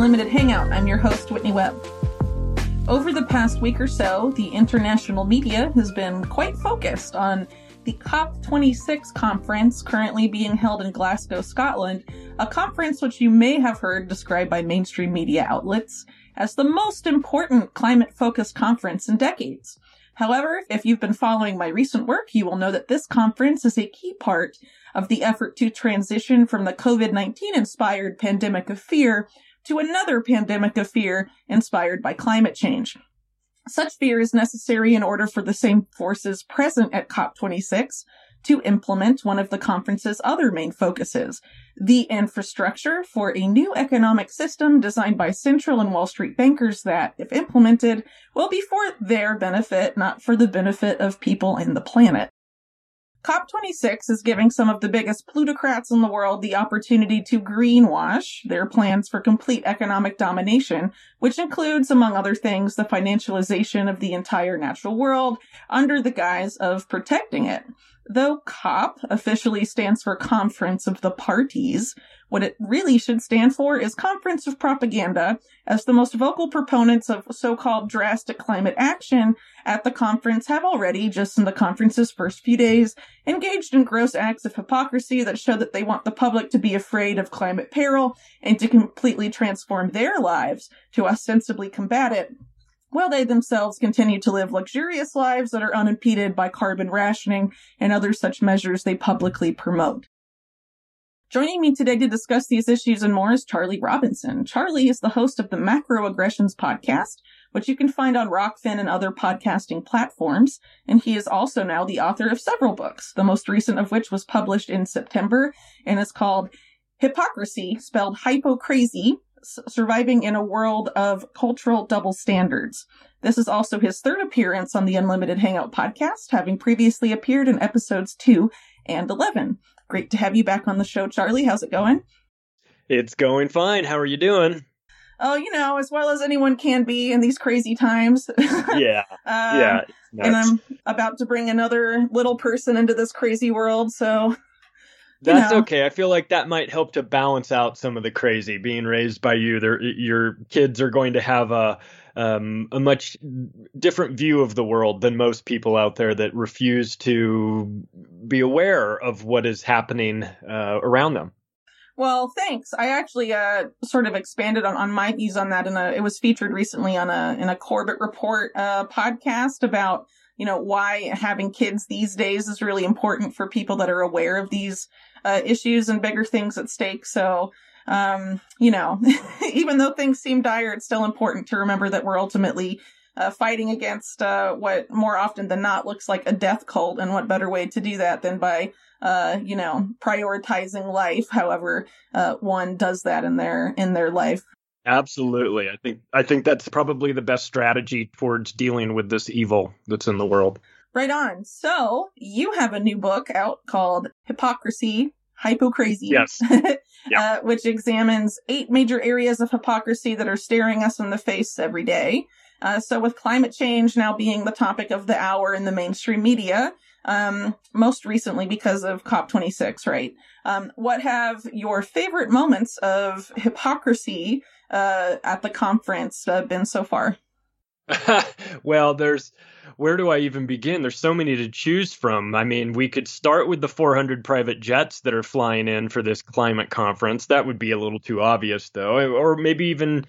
Unlimited Hangout. I'm your host, Whitney Webb. Over the past week or so, the international media has been quite focused on the COP26 conference currently being held in Glasgow, Scotland, a conference which you may have heard described by mainstream media outlets as the most important climate focused conference in decades. However, if you've been following my recent work, you will know that this conference is a key part of the effort to transition from the COVID-19 inspired pandemic of fear to another pandemic of fear inspired by climate change. Such fear is necessary in order for the same forces present at COP26 to implement one of the conference's other main focuses, the infrastructure for a new economic system designed by central and Wall Street bankers that, if implemented, will be for their benefit, not for the benefit of people and the planet. COP26 is giving some of the biggest plutocrats in the world the opportunity to greenwash their plans for complete economic domination, which includes, among other things, the financialization of the entire natural world under the guise of protecting it. Though COP officially stands for Conference of the Parties, what it really should stand for is Conference of Propaganda, as the most vocal proponents of so-called drastic climate action at the conference have already, just in the conference's first few days, engaged in gross acts of hypocrisy that show that they want the public to be afraid of climate peril and to completely transform their lives to ostensibly combat it while they themselves continue to live luxurious lives that are unimpeded by carbon rationing and other such measures they publicly promote. Joining me today to discuss these issues and more is Charlie Robinson. Charlie is the host of the Macroaggressions podcast, which you can find on Rokfin and other podcasting platforms. And he is also now the author of several books, the most recent of which was published in September and is called Hypocrisy, spelled hypocrazy, surviving in a world of cultural double standards. This is also his third appearance on the Unlimited Hangout podcast, having previously appeared in episodes 2 and 11. Great to have you back on the show, Charlie. How's it going? It's going fine. How are you doing? Oh, you know, as well as anyone can be in these crazy times. yeah. um, yeah. And I'm about to bring another little person into this crazy world, so that's know. okay. I feel like that might help to balance out some of the crazy. Being raised by you, your kids are going to have a um, a much different view of the world than most people out there that refuse to be aware of what is happening uh, around them. Well, thanks. I actually uh, sort of expanded on, on my views on that, and it was featured recently on a in a Corbett Report uh, podcast about you know why having kids these days is really important for people that are aware of these uh, issues and bigger things at stake. So, um, you know, even though things seem dire, it's still important to remember that we're ultimately uh, fighting against uh, what more often than not looks like a death cult. And what better way to do that than by, uh, you know, prioritizing life, however uh, one does that in their in their life. Absolutely. I think I think that's probably the best strategy towards dealing with this evil that's in the world. Right on. So you have a new book out called Hypocrisy, Hypocrazy. Yes. uh, which examines eight major areas of hypocrisy that are staring us in the face every day. Uh, so with climate change now being the topic of the hour in the mainstream media, um, most recently because of COP26, right? Um, what have your favorite moments of hypocrisy uh, at the conference uh, been so far? well, there's where do I even begin? There's so many to choose from. I mean, we could start with the 400 private jets that are flying in for this climate conference. That would be a little too obvious, though. Or maybe even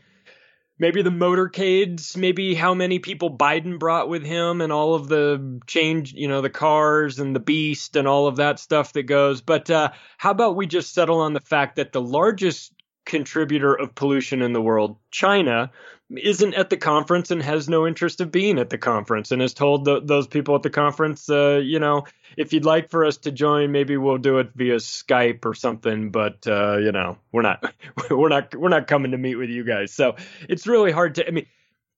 maybe the motorcades, maybe how many people Biden brought with him and all of the change, you know, the cars and the beast and all of that stuff that goes. But uh, how about we just settle on the fact that the largest contributor of pollution in the world, China, isn't at the conference and has no interest of being at the conference and has told the, those people at the conference, uh, you know, if you'd like for us to join, maybe we'll do it via Skype or something. But uh, you know, we're not, we're not, we're not coming to meet with you guys. So it's really hard to. I mean,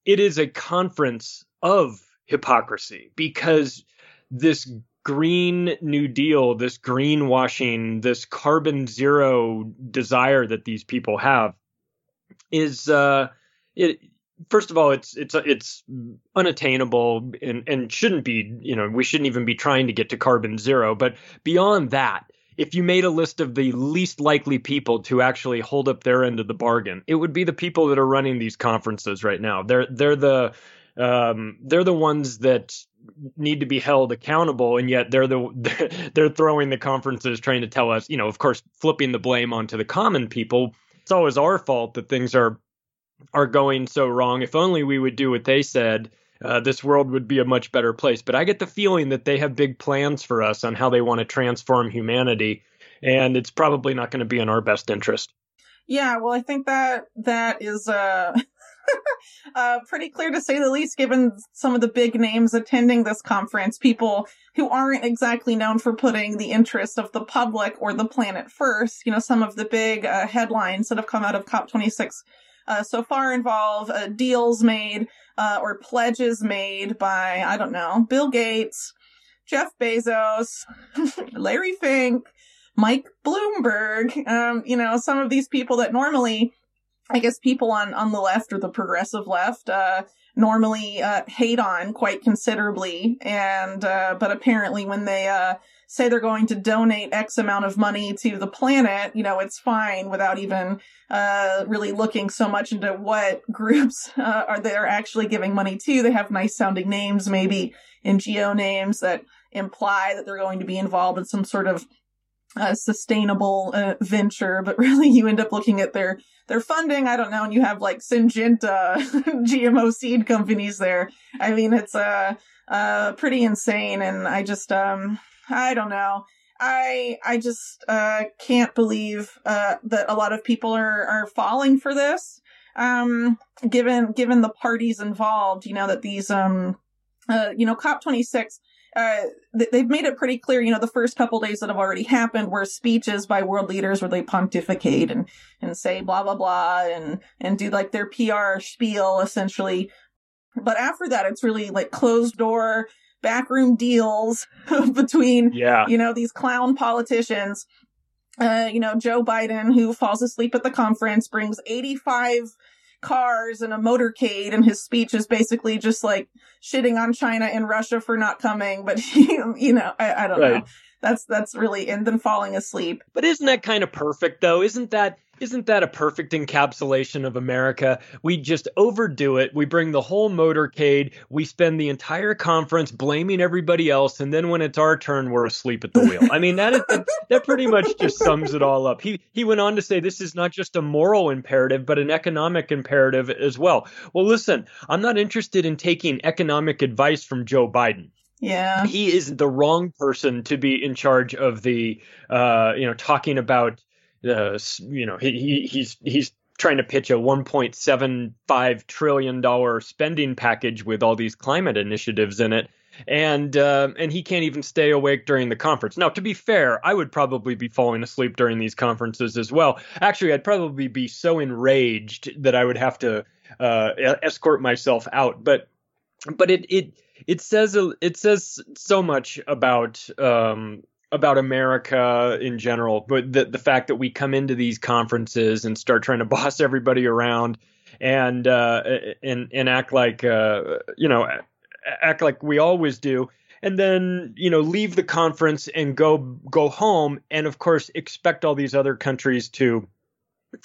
it is a conference of hypocrisy because this green new deal this greenwashing this carbon zero desire that these people have is uh it first of all it's it's it's unattainable and and shouldn't be you know we shouldn't even be trying to get to carbon zero but beyond that if you made a list of the least likely people to actually hold up their end of the bargain, it would be the people that are running these conferences right now. They're they're the um, they're the ones that need to be held accountable, and yet they're the they're throwing the conferences, trying to tell us, you know, of course, flipping the blame onto the common people. It's always our fault that things are are going so wrong. If only we would do what they said. Uh, this world would be a much better place. But I get the feeling that they have big plans for us on how they want to transform humanity, and it's probably not going to be in our best interest. Yeah, well, I think that that is uh, uh, pretty clear to say the least, given some of the big names attending this conference, people who aren't exactly known for putting the interest of the public or the planet first. You know, some of the big uh, headlines that have come out of COP26 uh, so far involve uh, deals made uh, or pledges made by, I don't know, Bill Gates, Jeff Bezos, Larry Fink, Mike Bloomberg, um, you know, some of these people that normally, I guess people on, on the left or the progressive left, uh, normally, uh, hate on quite considerably. And, uh, but apparently when they, uh, say they're going to donate X amount of money to the planet, you know, it's fine without even uh, really looking so much into what groups uh, are they are actually giving money to. They have nice sounding names, maybe NGO names that imply that they're going to be involved in some sort of uh, sustainable uh, venture, but really you end up looking at their their funding. I don't know, and you have like Syngenta, GMO seed companies there. I mean, it's uh, uh pretty insane, and I just um I don't know. I I just uh, can't believe uh, that a lot of people are are falling for this. Um, given given the parties involved, you know that these um, uh, you know COP twenty six. Uh, they've made it pretty clear, you know, the first couple days that have already happened were speeches by world leaders where they pontificate and, and say blah, blah, blah, and, and do like their PR spiel essentially. But after that, it's really like closed door backroom deals between, yeah. you know, these clown politicians. Uh, you know, Joe Biden, who falls asleep at the conference, brings 85 cars and a motorcade, and his speech is basically just like shitting on China and Russia for not coming. But, he, you know, I, I don't right. know. That's, that's really, and then falling asleep. But isn't that kind of perfect though? Isn't that, isn't that a perfect encapsulation of America? We just overdo it. We bring the whole motorcade. We spend the entire conference blaming everybody else, and then when it's our turn, we're asleep at the wheel. I mean, that is, that, that pretty much just sums it all up. He he went on to say this is not just a moral imperative, but an economic imperative as well. Well, listen, I'm not interested in taking economic advice from Joe Biden. Yeah. He is the wrong person to be in charge of the, uh, you know, talking about you know, he, he he's he's trying to pitch a 1.75 trillion dollar spending package with all these climate initiatives in it and uh, and he can't even stay awake during the conference. Now, to be fair, I would probably be falling asleep during these conferences as well. Actually, I'd probably be so enraged that I would have to uh, escort myself out. But but it it it says it says so much about um, about America in general, but the the fact that we come into these conferences and start trying to boss everybody around and uh, and and act like uh, you know act like we always do, and then you know leave the conference and go go home, and of course expect all these other countries to.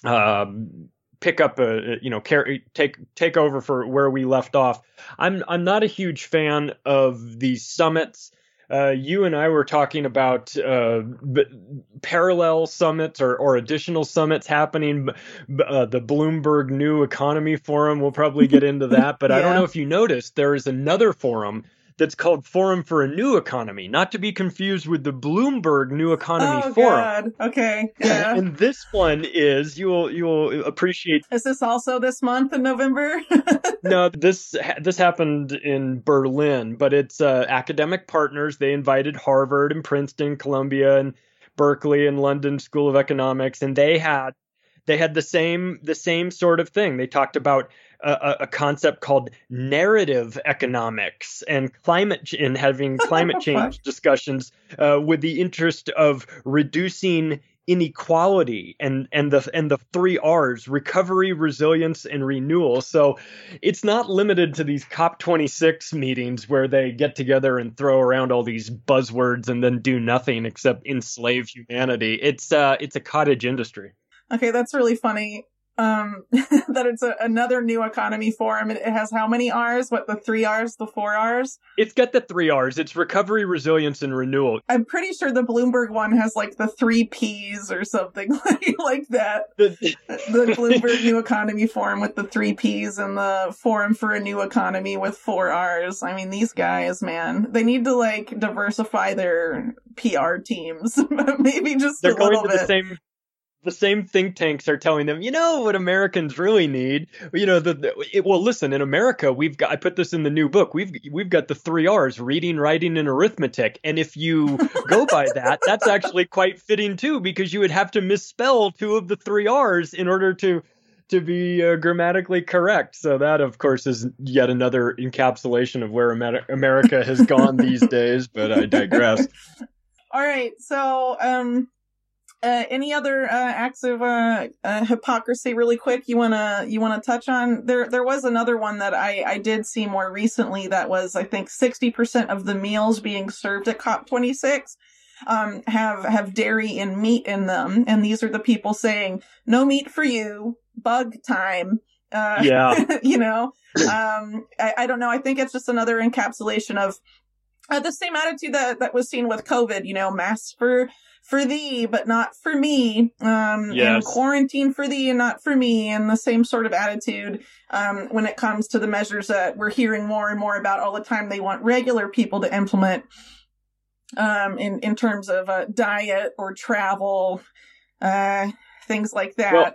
Um, pick up a you know carry take take over for where we left off. I'm I'm not a huge fan of these summits uh, you and I were talking about uh, b- parallel summits or, or additional summits happening. Uh, the Bloomberg New Economy Forum, we'll probably get into that. But yeah. I don't know if you noticed, there is another forum that's called Forum for a New Economy, not to be confused with the Bloomberg New Economy oh, Forum. God. Okay. Yeah. and this one is you will you will appreciate. Is this also this month in November? no, this this happened in Berlin, but it's uh, academic partners. They invited Harvard and Princeton, Columbia, and Berkeley and London School of Economics, and they had they had the same the same sort of thing. They talked about a, a, concept called narrative economics and climate and having climate change discussions uh, with the interest of reducing inequality and and the and the three R's recovery resilience and renewal. So it's not limited to these COP26 meetings where they get together and throw around all these buzzwords and then do nothing except enslave humanity. It's uh it's a cottage industry okay that's really funny um, that it's a, another new economy forum. It has how many R's? What the three R's, the four R's? It's got the three R's. It's recovery, resilience, and renewal. I'm pretty sure the Bloomberg one has like the three P's or something like, like that. The, the Bloomberg New Economy Forum with the three P's and the Forum for a New Economy with four R's. I mean, these guys, man, they need to like diversify their PR teams, maybe just They're a little going to bit. the same the same think tanks are telling them, you know what Americans really need. You know, the, the it, well, listen, in America, we've got. I put this in the new book. We've we've got the three R's: reading, writing, and arithmetic. And if you go by that, that's actually quite fitting too, because you would have to misspell two of the three R's in order to to be uh, grammatically correct. So that, of course, is yet another encapsulation of where Amer- America has gone these days. But I digress. All right, so um uh, any other uh, acts of uh, uh, hypocrisy, really quick? You wanna you wanna touch on? There there was another one that I I did see more recently that was I think sixty percent of the meals being served at COP twenty six um, have have dairy and meat in them, and these are the people saying no meat for you, bug time. Uh, Yeah. you know, um, I, I don't know. I think it's just another encapsulation of uh, the same attitude that that was seen with COVID. You know, masks for for thee, but not for me. Um, and quarantine for thee and not for me. And the same sort of attitude, um, when it comes to the measures that we're hearing more and more about all the time. They want regular people to implement, um, in, in terms of, uh, diet or travel, uh, things like that. Well,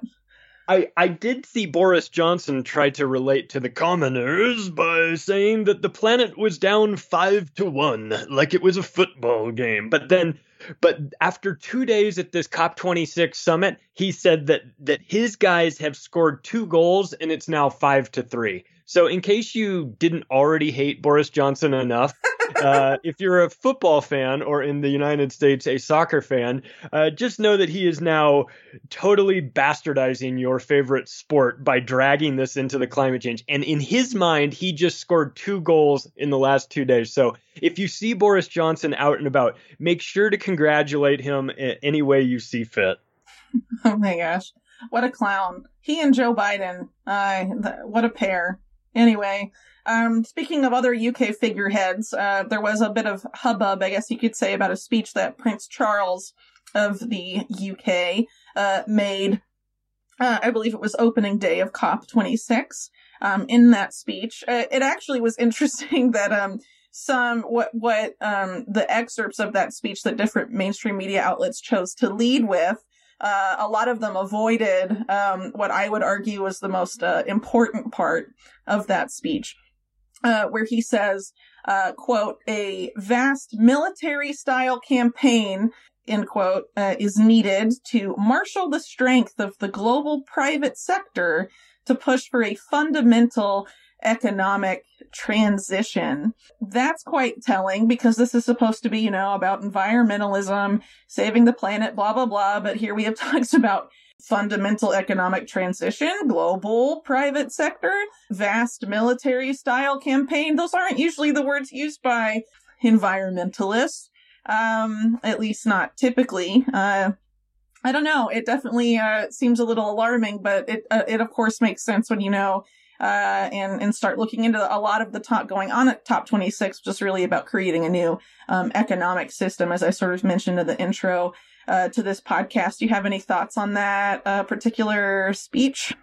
I, I did see Boris Johnson try to relate to the commoners by saying that the planet was down five to one, like it was a football game. But then, but after two days at this COP26 summit, he said that that his guys have scored two goals and it's now five to three. So, in case you didn't already hate Boris Johnson enough, uh, if you're a football fan or in the United States a soccer fan, uh, just know that he is now totally bastardizing your favorite sport by dragging this into the climate change. And in his mind, he just scored two goals in the last two days. So if you see Boris Johnson out and about, make sure to congratulate him any way you see fit. Oh my gosh. What a clown. He and Joe Biden. Uh, th- what a pair. Anyway, um, speaking of other UK figureheads, uh, there was a bit of hubbub, I guess you could say, about a speech that Prince Charles of the UK, uh, made. Uh, I believe it was opening day of COP26. Um, in that speech, uh, it actually was interesting that, um, some what what um the excerpts of that speech that different mainstream media outlets chose to lead with uh, a lot of them avoided um, what I would argue was the most uh, important part of that speech, uh, where he says, uh, "quote A vast military-style campaign." End quote uh, is needed to marshal the strength of the global private sector to push for a fundamental economic transition. That's quite telling because this is supposed to be, you know, about environmentalism, saving the planet, blah, blah, blah. But here we have talks about fundamental economic transition, global private sector, vast military style campaign. Those aren't usually the words used by environmentalists. Um, at least not typically. Uh, I don't know. It definitely uh, seems a little alarming, but it uh, it of course makes sense when you know uh, and and start looking into a lot of the talk going on at COP26, just really about creating a new um, economic system, as I sort of mentioned in the intro uh, to this podcast. Do you have any thoughts on that uh, particular speech?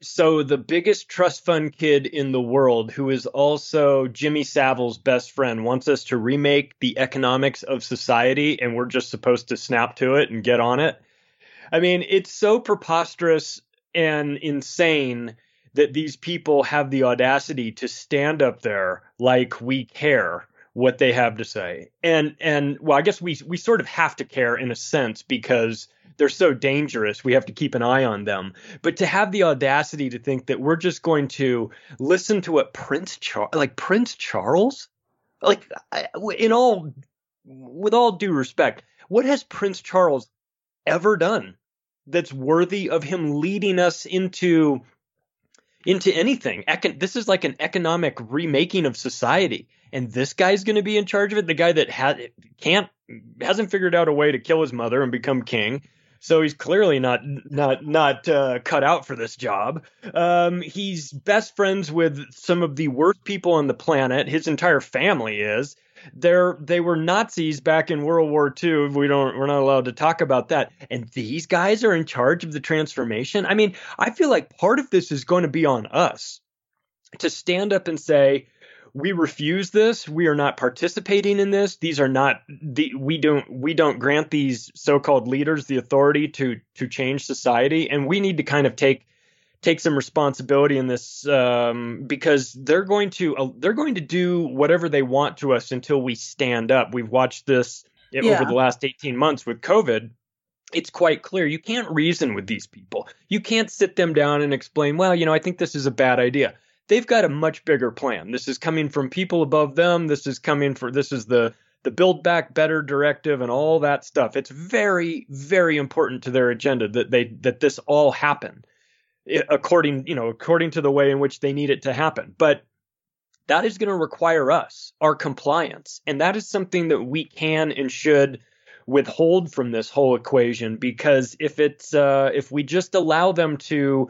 So the biggest trust fund kid in the world, who is also Jimmy Savile's best friend, wants us to remake the economics of society, and we're just supposed to snap to it and get on it. I mean, it's so preposterous and insane that these people have the audacity to stand up there like we care what they have to say. And and well, I guess we we sort of have to care in a sense because they're so dangerous. We have to keep an eye on them. But to have the audacity to think that we're just going to listen to what Prince Charles, like Prince Charles, like in all, with all due respect, what has Prince Charles ever done that's worthy of him leading us into into anything. Econ- this is like an economic remaking of society, and this guy's going to be in charge of it. The guy that ha- can't hasn't figured out a way to kill his mother and become king. So he's clearly not not not uh, cut out for this job. Um, he's best friends with some of the worst people on the planet. His entire family is. They're they were Nazis back in World War II. We don't we're not allowed to talk about that. And these guys are in charge of the transformation. I mean, I feel like part of this is going to be on us to stand up and say, we refuse this we are not participating in this these are not the we don't we don't grant these so-called leaders the authority to to change society and we need to kind of take take some responsibility in this um, because they're going to uh, they're going to do whatever they want to us until we stand up. We've watched this yeah. over the last 18 months with COVID. It's quite clear you can't reason with these people. You can't sit them down and explain, well, you know, I think this is a bad idea. They've got a much bigger plan. This is coming from people above them. This is coming for this is the the build back better directive and all that stuff. It's very very important to their agenda that they that this all happen according you know according to the way in which they need it to happen. But that is going to require us our compliance. And that is something that we can and should withhold from this whole equation because if it's uh, if we just allow them to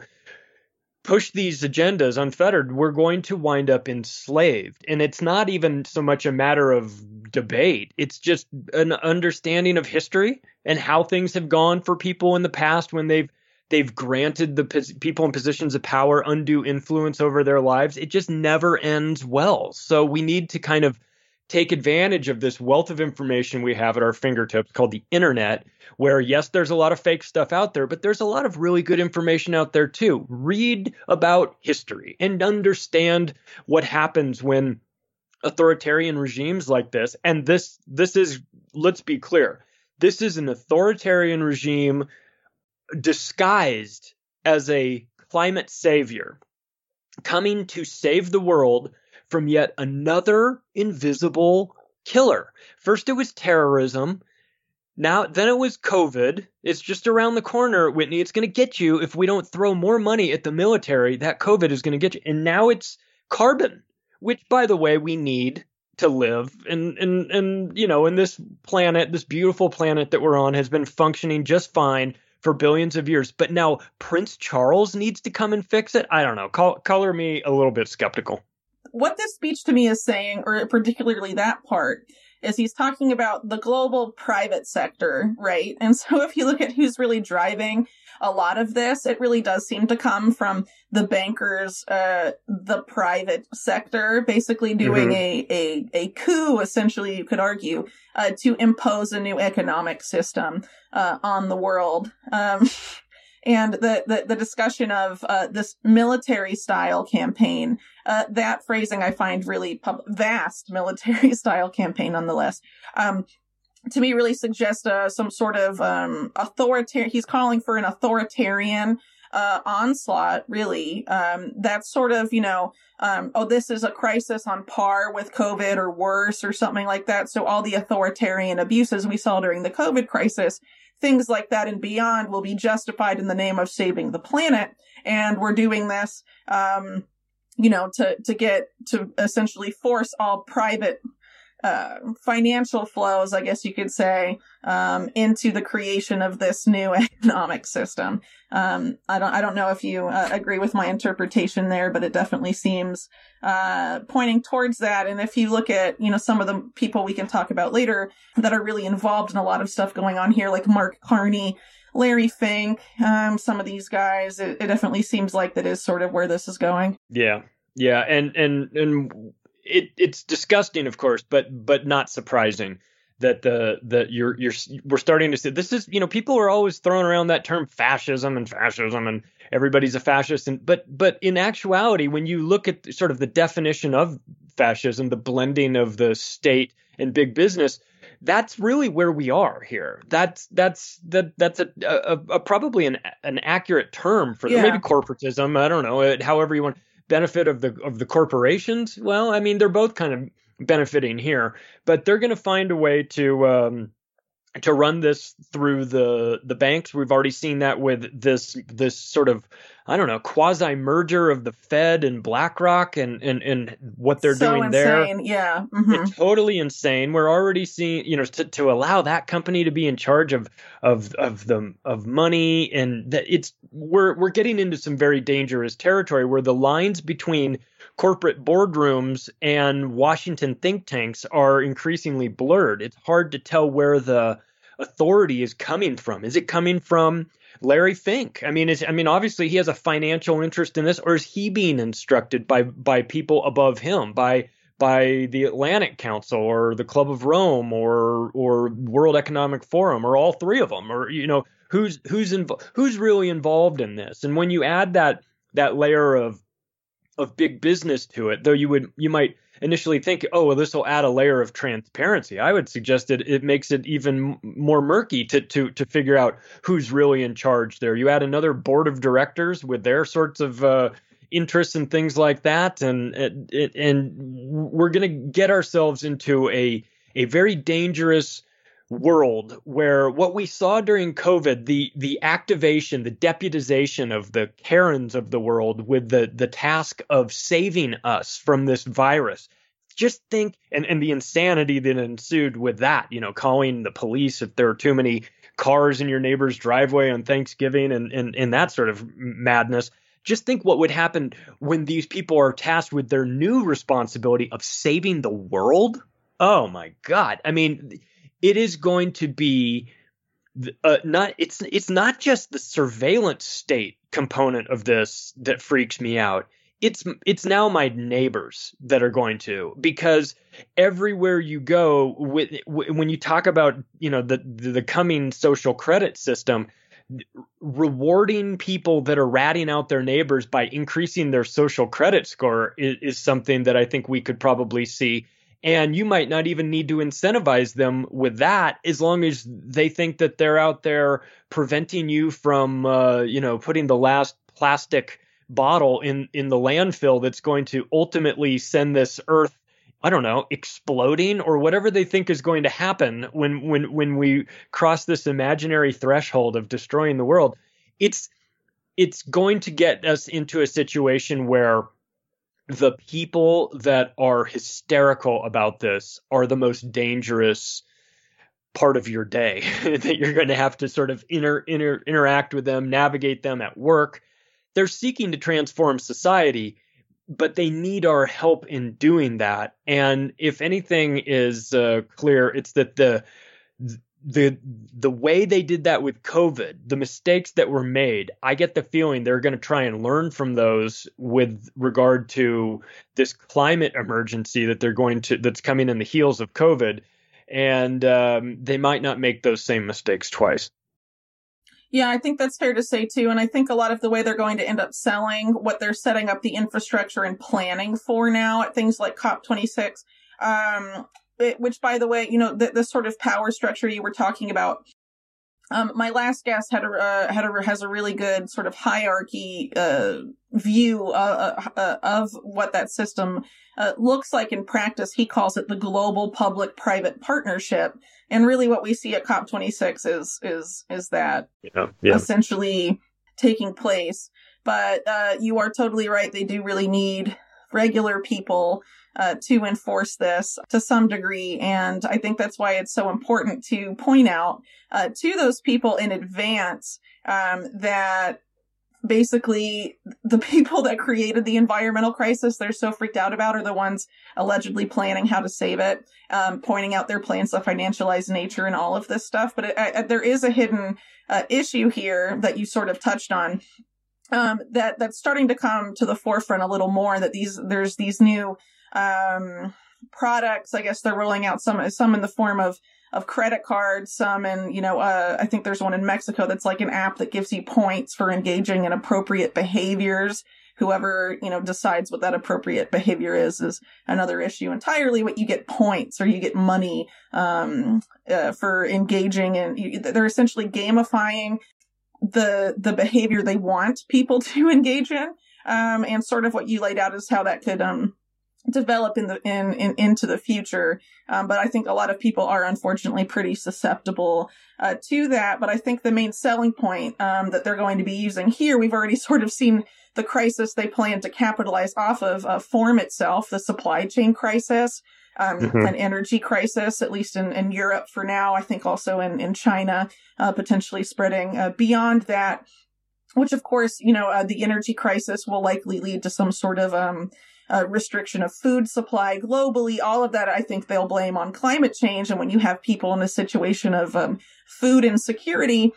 push these agendas unfettered we're going to wind up enslaved. And it's not even so much a matter of debate. It's just an understanding of history and how things have gone for people in the past when they've they've granted the people in positions of power undue influence over their lives. It just never ends well. So we need to kind of take advantage of this wealth of information we have at our fingertips called the internet, where yes, there's a lot of fake stuff out there, but there's a lot of really good information out there too. Read about history and understand what happens when authoritarian regimes like this and this this is let's be clear this is an authoritarian regime disguised as a climate savior coming to save the world from yet another invisible killer. First it was terrorism. Now, then it was COVID. It's just around the corner, Whitney. It's going to get you if we don't throw more money at the military. That COVID is going to get you. And now it's carbon, which, by the way, we need to live. And, and, and, you know, in this planet, this beautiful planet that we're on has been functioning just fine for billions of years. But now Prince Charles needs to come and fix it. I don't know. Color me a little bit skeptical. What this speech to me is saying, or particularly that part, is he's talking about the global private sector, right? And so if you look at who's really driving a lot of this, it really does seem to come from the bankers, uh, the private sector, basically doing mm-hmm. a, a, a coup, essentially, you could argue, uh, to impose a new economic system, uh, on the world. Um, and the, the, the, discussion of uh, this military style campaign, uh, that phrasing I find really pub- vast military style campaign nonetheless. Um, to me really suggests uh, some sort of um, authoritarian. He's calling for an authoritarian uh, onslaught. Really, um, that's sort of you know, um, oh, this is a crisis on par with COVID or worse or something like that. So all the authoritarian abuses we saw during the COVID crisis, things like that and beyond, will be justified in the name of saving the planet. And we're doing this. Um, you know, to, to get, to essentially force all private uh, financial flows, I guess you could say, um, into the creation of this new economic system. Um, I don't, I don't know if you uh, agree with my interpretation there, but it definitely seems uh, pointing towards that. And if you look at, you know, some of the people we can talk about later that are really involved in a lot of stuff going on here, like Mark Carney. Larry Fink, um, some of these guys, it, it definitely seems like that is sort of where this is going. Yeah, yeah, and and and it it's disgusting, of course, but but not surprising that the that you're you're we're starting to see this is you know people are always throwing around that term fascism and fascism and everybody's a fascist. And but but in actuality when you look at sort of the definition of fascism the blending of the state and big business that's really where we are here. That's that's that that's a, a, a probably an an accurate term for yeah. maybe corporatism i don't know however you want benefit of the of the corporations? Well i mean they're both kind of benefiting here but they're going to find a way to um, to run this through the the banks. We've already seen that with this this sort of I don't know quasi merger of the Fed and BlackRock and and and what they're so doing insane. there. Yeah. hmm It's totally insane. We're already seeing, you know, to, to allow that company to be in charge of of of the of money and that it's we're we're getting into some very dangerous territory where the lines between corporate boardrooms and Washington think tanks are increasingly blurred. It's hard to tell where the authority is coming from. Is it coming from Larry Fink? I mean, is I mean, obviously he has a financial interest in this, or is he being instructed by by people above him, by by the Atlantic Council or the Club of Rome or or World Economic Forum or all three of them, or you know, who's who's who's really involved in this? And when you add that that layer of of big business to it, though you would you might initially think, oh, well, this will add a layer of transparency. I would suggest that it makes it even more murky to to to figure out who's really in charge there. You add another board of directors with their sorts of uh, interests and things like that, and and, and we're going to get ourselves into a a very dangerous world where what we saw during COVID, the the activation, the deputization of the Karens of the world with the the task of saving us from this virus. Just think and, and the insanity that ensued with that, you know, calling the police if there are too many cars in your neighbor's driveway on Thanksgiving and, and, and that sort of madness. Just think what would happen when these people are tasked with their new responsibility of saving the world. Oh my God. I mean, it is going to be uh, not it's it's not just the surveillance state component of this that freaks me out. It's it's now my neighbors that are going to because everywhere you go with, when you talk about you know the the coming social credit system rewarding people that are ratting out their neighbors by increasing their social credit score is, is something that I think we could probably see and you might not even need to incentivize them with that as long as they think that they're out there preventing you from, uh, you know, putting the last plastic bottle in, in the landfill that's going to ultimately send this earth I don't know, exploding or whatever they think is going to happen when when when we cross this imaginary threshold of destroying the world. It's it's going to get us into a situation where the people that are hysterical about this are the most dangerous part of your day that you're going to have to sort of inter, inter, interact with them navigate them at work. They're seeking to transform society but they need our help in doing that. And if anything is uh, clear it's that the the the way they did that with COVID, the mistakes that were made, I get the feeling they're going to try and learn from those with regard to this climate emergency that they're going to that's coming in the heels of COVID, and um, they might not make those same mistakes twice. Yeah, I think that's fair to say too. And I think a lot of the way they're going to end up selling what they're setting up the infrastructure and planning for now at things like COP26 um, which by the way, you know, the, the sort of power structure you were talking about. Um, my last guest had a uh, had a has a really good sort of hierarchy uh, view uh, uh, uh of what that system uh, looks like in practice. He calls it the global public private partnership, and really what we see at COP26 is is is that yeah, yeah. essentially taking place. But you are totally right; they do really need regular people uh, to enforce this to some degree. And I think that's why it's so important to point out uh, to those people in advance um, that basically the people that created the environmental crisis they're so freaked out about are the ones allegedly planning how to save it um, pointing out their plans to financialize nature and all of this stuff but it, I, there is a hidden uh, issue here that you sort of touched on um, that that's starting to come to the forefront a little more that these there's these new um, products. I guess they're rolling out some some in the form of of credit cards, some in you know uh, I think there's one in Mexico that's like an app that gives you points for engaging in appropriate behaviors. Whoever you know decides what that appropriate behavior is is another issue entirely. But you get points or you get money um, uh, for engaging, and they're essentially gamifying the the behavior they want people to engage in. Um, and sort of what you laid out is how that could um, develop in the in, in into the future. Um, but I think a lot of people are unfortunately pretty susceptible uh, to that. But I think the main selling point um, that they're going to be using here, we've already sort of seen the crisis they plan to capitalize off of uh, form itself, the supply chain crisis. Um, mm-hmm. an energy crisis, at least in, in Europe for now. I think also in, in China, uh, potentially spreading. Uh, beyond that, which of course, you know, uh, the energy crisis will likely lead to some sort of um, uh, restriction of food supply globally. All of that, I think they'll blame on climate change. And when you have people in a situation of um, food insecurity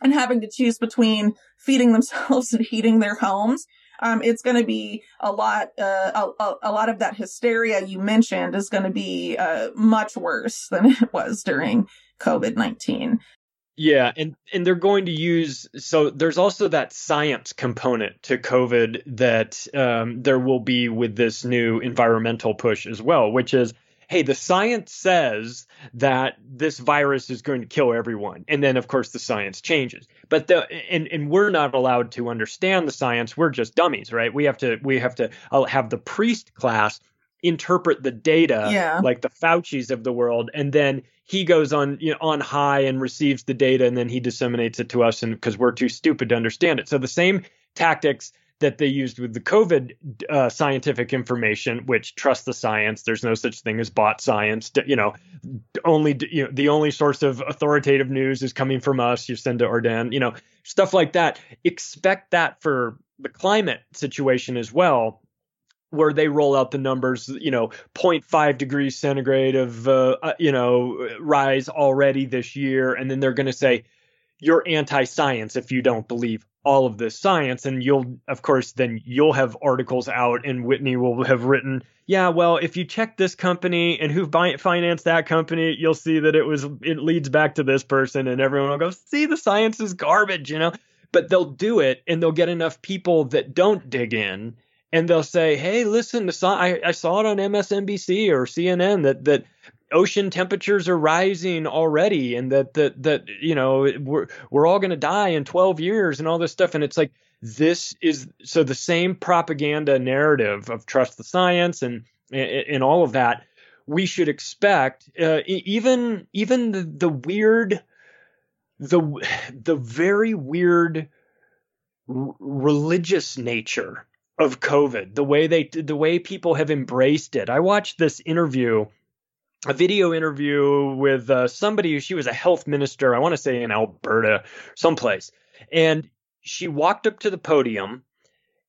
and having to choose between feeding themselves and heating their homes, um, it's going to be a lot. Uh, a, a, lot of that hysteria you mentioned is going to be uh, much worse than it was during COVID nineteen. Yeah, and and they're going to use so there's also that science component to COVID that um, there will be with this new environmental push as well, which is hey, the science says that this virus is going to kill everyone, and then of course the science changes. But the and and we're not allowed to understand the science. We're just dummies, right? We have to we have to uh, have the priest class interpret the data yeah. like the Fauci's of the world, and then he goes on you know, on high and receives the data, and then he disseminates it to us, and because we're too stupid to understand it. So the same tactics that they used with the COVID uh, scientific information, which trust the science. There's no such thing as bot science. You know, only you know the only source of authoritative news is coming from us. Jacinda Ardern. You know, stuff like that. Expect that for the climate situation as well where they roll out the numbers, you know, 0.5 degrees centigrade of, uh, uh, you know, rise already this year. And then they're going to say, you're anti science if you don't believe all of this science. And you'll, of course, then you'll have articles out and Whitney will have written, yeah, well, if you check this company and who financed that company, you'll see that it was, it leads back to this person. And everyone will go, see, the science is garbage, you know? But they'll do it and they'll get enough people that don't dig in and they'll say, "Hey, listen, the I, I saw it on MSNBC or CNN that that ocean temperatures are rising already, and that that that you know we're we're all going to die in 12 years and all this stuff." And it's like this is so the same propaganda narrative of trust the science and and all of that we should expect uh, even even the, the weird the the very weird religious nature of COVID, the way they the way people have embraced it. I watched this interview, a video interview with uh, somebody. She was a health minister. I want to say in Alberta, someplace, and she walked up to the podium,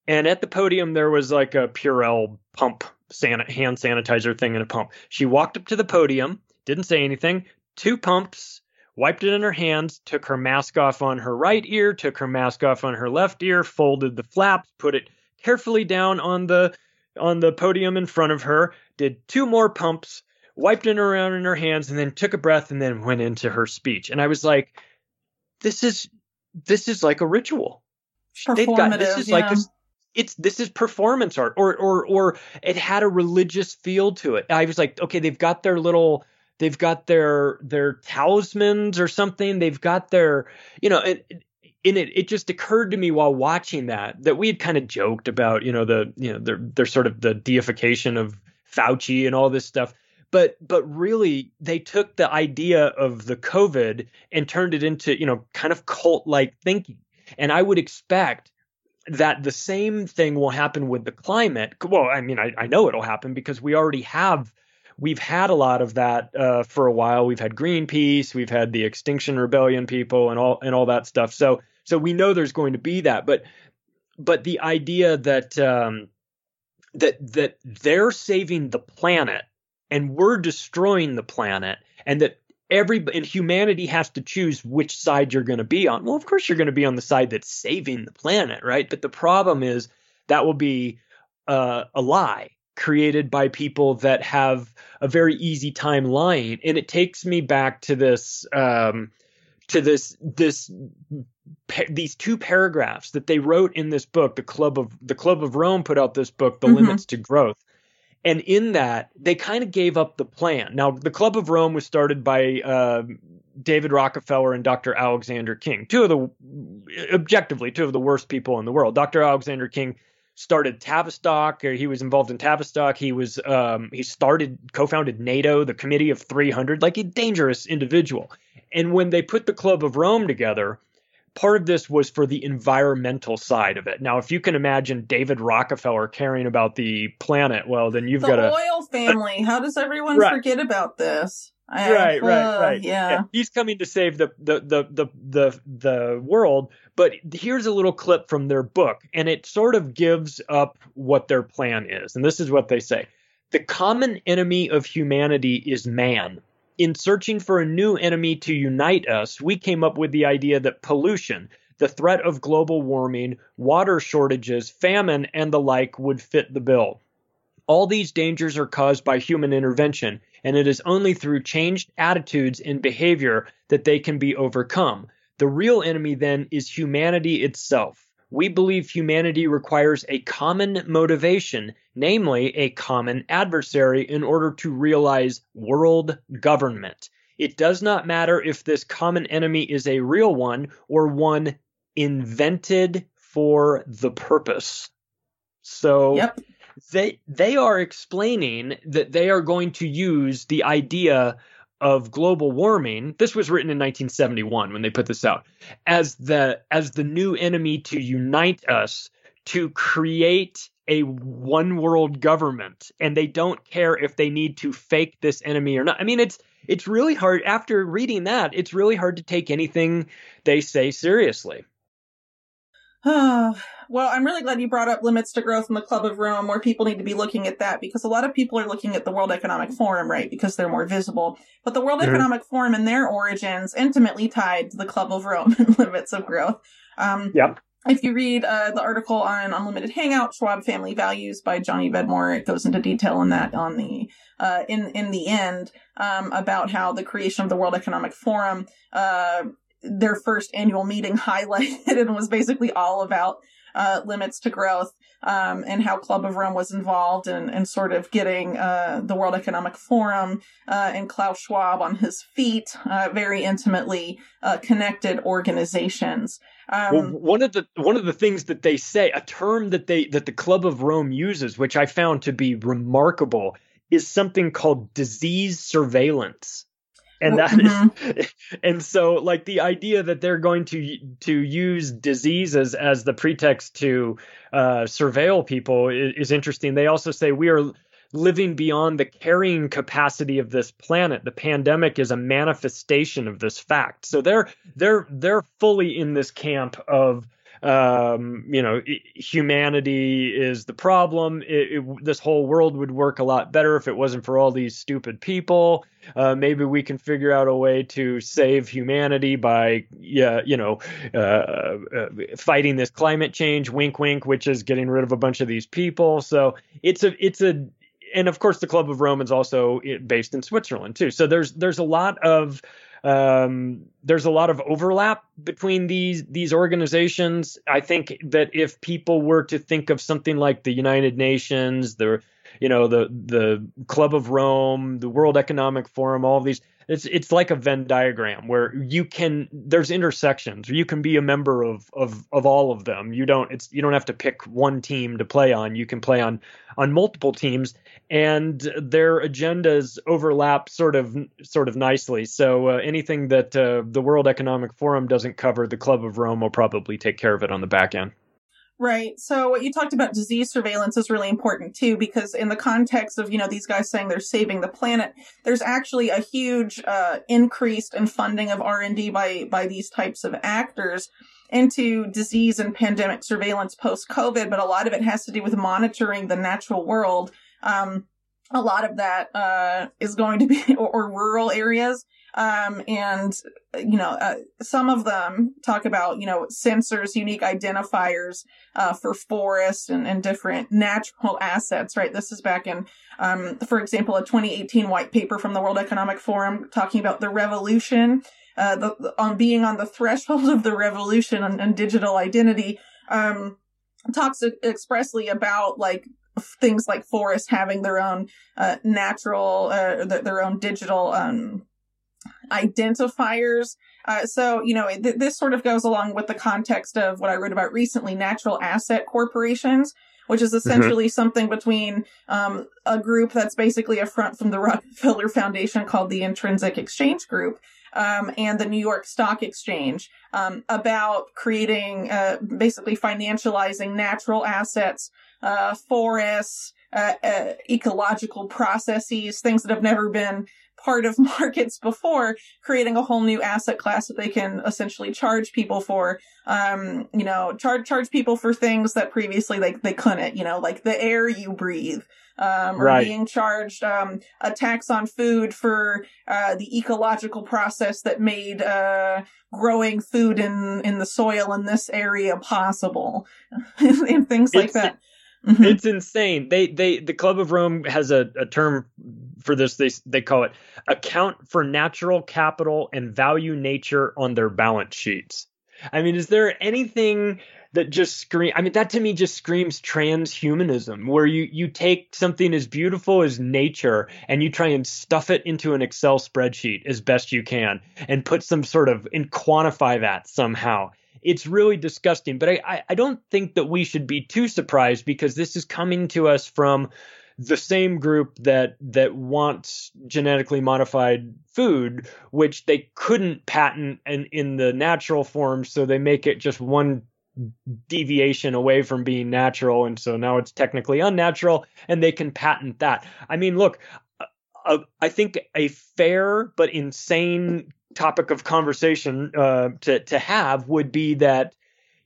and at the podium there was like a Purell pump, hand sanitizer thing in a pump. She walked up to the podium, didn't say anything. Two pumps, wiped it in her hands, took her mask off on her right ear, took her mask off on her left ear, folded the flaps, put it carefully down on the on the podium in front of her, did two more pumps, wiped it around in her hands, and then took a breath and then went into her speech. And I was like, this is this is like a ritual. They've got this is yeah. like this it's this is performance art or or or it had a religious feel to it. I was like, okay, they've got their little they've got their their talismans or something. They've got their you know, it, in it, it just occurred to me while watching that that we had kind of joked about, you know, the you know, they're they're sort of the deification of Fauci and all this stuff. But but really they took the idea of the COVID and turned it into, you know, kind of cult like thinking. And I would expect that the same thing will happen with the climate. Well, I mean, I, I know it'll happen because we already have we've had a lot of that uh, for a while. We've had Greenpeace, we've had the Extinction Rebellion people, and all and all that stuff. So so we know there's going to be that, but but the idea that um, that that they're saving the planet and we're destroying the planet, and that every and humanity has to choose which side you're going to be on. Well, of course you're going to be on the side that's saving the planet, right? But the problem is that will be uh, a lie created by people that have a very easy time lying, and it takes me back to this. Um, to this this these two paragraphs that they wrote in this book the club of the club of rome put out this book the mm-hmm. limits to growth. And in that they kind of gave up the plan. Now the club of rome was started by uh, david rockefeller and dr alexander king two of the objectively two of the worst people in the world. Dr alexander king started Tavistock, or he was involved in Tavistock. He was um, he started co-founded NATO, the Committee of 300, like a dangerous individual. And when they put the Club of Rome together, part of this was for the environmental side of it. Now, if you can imagine David Rockefeller caring about the planet, well, then you've the got a oil family. How does everyone Right. forget about this? I- right, right, uh, right. Yeah. He's coming to save the, the the the the the world. But here's a little clip from their book, and it sort of gives up what their plan is. And this is what they say: the common enemy of humanity is man. In searching for a new enemy to unite us, we came up with the idea that pollution, the threat of global warming, water shortages, famine, and the like would fit the bill. All these dangers are caused by human intervention, and it is only through changed attitudes and behavior that they can be overcome. The real enemy then is humanity itself. We believe humanity requires a common motivation, namely a common adversary, in order to realize world government. It does not matter if this common enemy is a real one or one invented for the purpose. So Yep. They they are explaining that they are going to use the idea of global warming. This was written in 1971 when they put this out as the as the new enemy to unite us to create a one world government. And they don't care if they need to fake this enemy or not. I mean it's it's really hard after reading that it's really hard to take anything they say seriously well, I'm really glad you brought up limits to growth in the Club of Rome, where people need to be looking at that because a lot of people are looking at the World Economic Forum, right? Because they're more visible. But the World Mhm. Economic Forum and their origins intimately tied to the Club of Rome and limits of growth. Um, Yep. If you read uh, the article on Unlimited Hangout, Schwab Family Values by Johnny Vedmore, it goes into detail on that on the uh, in in the end um, about how the creation of the World Economic Forum uh, their first annual meeting highlighted and was basically all about uh, limits to growth um, and how Club of Rome was involved in, in sort of getting uh, the World Economic Forum uh, and Klaus Schwab on his feet, uh, very intimately uh, connected organizations. Um, well, one of the one of the things that they say, a term that they that the Club of Rome uses, which I found to be remarkable, is something called disease surveillance. And that is, and so like the idea that they're going to to use diseases as the pretext to uh, surveil people is, is interesting. They also say we are living beyond the carrying capacity of this planet. The pandemic is a manifestation of this fact. So they're they're they're fully in this camp of um, you know, humanity is the problem. It, it, this whole world would work a lot better if it wasn't for all these stupid people. Uh, maybe we can figure out a way to save humanity by, yeah, you know, uh, uh, fighting this climate change. Wink, wink, which is getting rid of a bunch of these people. So it's a, it's a, and of course, the Club of Rome is also based in Switzerland too. So there's there's a lot of um, there's a lot of overlap between these these organizations. I think that if people were to think of something like the United Nations, the you know the the Club of Rome, the World Economic Forum, all of these, it's it's like a Venn diagram where you can there's intersections. You can be a member of of of all of them. You don't it's you don't have to pick one team to play on. You can play on on multiple teams and their agendas overlap sort of sort of nicely. So uh, anything that uh, the World Economic Forum doesn't cover, the Club of Rome will probably take care of it on the back end. Right. So what you talked about disease surveillance is really important too, because in the context of, you know, these guys saying they're saving the planet, there's actually a huge, uh, increase in funding of R&D by, by these types of actors into disease and pandemic surveillance post COVID, but a lot of it has to do with monitoring the natural world. Um, a lot of that, uh, is going to be, or, or rural areas. Um, and, you know, uh, some of them talk about, you know, sensors, unique identifiers, uh, for forests and, and different natural assets, right? This is back in, um, for example, a 2018 white paper from the World Economic Forum talking about the revolution, uh, the, the on being on the threshold of the revolution and, and digital identity, um, talks expressly about like things like forests having their own, uh, natural, uh, their own digital, um, identifiers. Uh, so, you know, th- this sort of goes along with the context of what I wrote about recently, natural asset corporations, which is mm-hmm. essentially mm-hmm. something between um, a group that's basically a front from the Rockefeller Foundation called the Intrinsic Exchange Group. Um, and the New York Stock Exchange um, about creating, uh, basically financializing natural assets, uh, forests, uh, uh ecological processes, things that have never been part of markets before, creating a whole new asset class that they can essentially charge people for. Um, you know, charge charge people for things that previously they they couldn't. You know, like the air you breathe. Um, or right. being charged um, a tax on food for uh, the ecological process that made uh, growing food in in the soil in this area possible, and things like that. Mm-hmm. It's insane. They they the Club of Rome has a, a term for this. They they call it account for natural capital and value nature on their balance sheets. I mean, is there anything that just scream I mean that to me just screams transhumanism where you you take something as beautiful as nature and you try and stuff it into an Excel spreadsheet as best you can and put some sort of and quantify that somehow it's really disgusting. But I, I, don't think that we should be too surprised because this is coming to us from the same group that that wants genetically modified food, which they couldn't patent in, in the natural form, so they make it just one deviation away from being natural, and so now it's technically unnatural, and they can patent that. I mean, look, I think a fair but insane topic of conversation uh, to to have would be that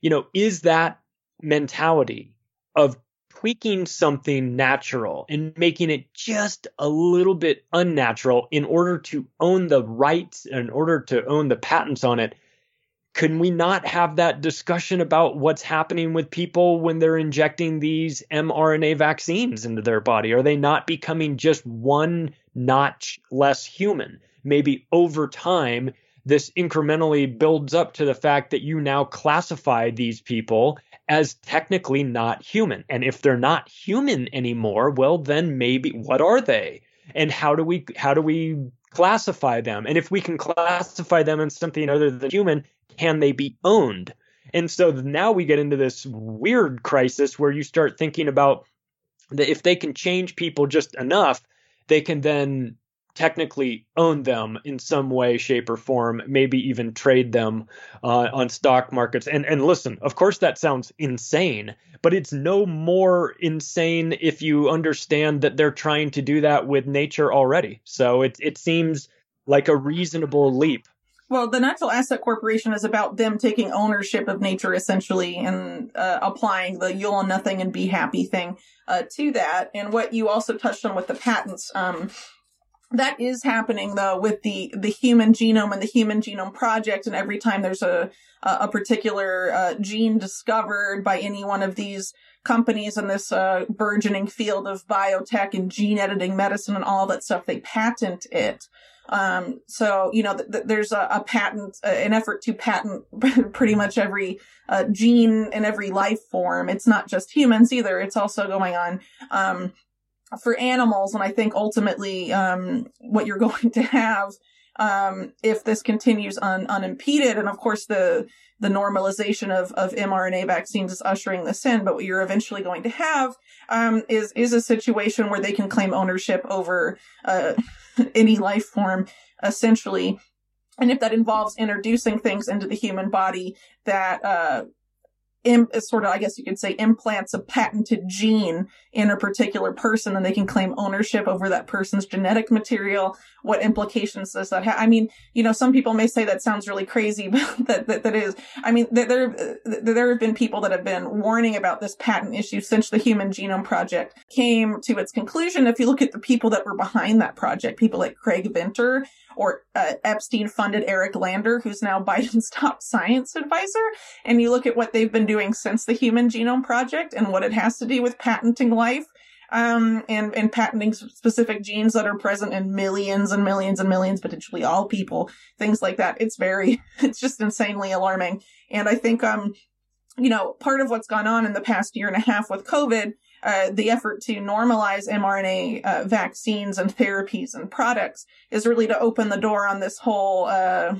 you know is that mentality of tweaking something natural and making it just a little bit unnatural in order to own the rights in order to own the patents on it can we not have that discussion about what's happening with people when they're injecting these mRNA vaccines into their body? Are they not becoming just one notch less human? Maybe over time, this incrementally builds up to the fact that you now classify these people as technically not human. And if they're not human anymore, well, then maybe what are they? And how do we how do we classify them? And if we can classify them as something other than human, can they be owned? And so now we get into this weird crisis where you start thinking about that if they can change people just enough, they can then technically own them in some way, shape, or form, maybe even trade them uh, on stock markets. And and listen, of course that sounds insane, but it's no more insane if you understand that they're trying to do that with nature already. So it it seems like a reasonable leap. Well, the Natural Asset Corporation is about them taking ownership of nature essentially and uh, applying the you'll own nothing and be happy thing uh, to that. And what you also touched on with the patents, um, that is happening though with the the human genome and the human genome project and every time there's a a particular uh, gene discovered by any one of these companies in this uh, burgeoning field of biotech and gene editing medicine and all that stuff they patent it. Um, so you know th- th- there's a, a patent uh, an effort to patent pretty much every uh, gene in every life form. It's not just humans either. It's also going on um, for animals, and I think ultimately um, what you're going to have um, if this continues un- unimpeded, and of course the the normalization of, of mRNA vaccines is ushering this in, but what you're eventually going to have um, is is a situation where they can claim ownership over uh, any life form, essentially. And if that involves introducing things into the human body that uh, Im- sort of, I guess you could say, implants a patented gene in a particular person and they can claim ownership over that person's genetic material. What implications does that have? I mean, you know, some people may say that sounds really crazy, but that, that, that is, I mean, there, there, there have been people that have been warning about this patent issue since the Human Genome Project came to its conclusion. If you look at the people that were behind that project, people like Craig Venter, or uh, Epstein funded Eric Lander, who's now Biden's top science advisor. And you look at what they've been doing since the Human Genome Project and what it has to do with patenting life. Um, and, and patenting specific genes that are present in millions and millions and millions, potentially all people, things like that. It's very, it's just insanely alarming. And I think, um, you know, part of what's gone on in the past year and a half with COVID uh, the effort to normalize mRNA uh, vaccines and therapies and products is really to open the door on this whole uh,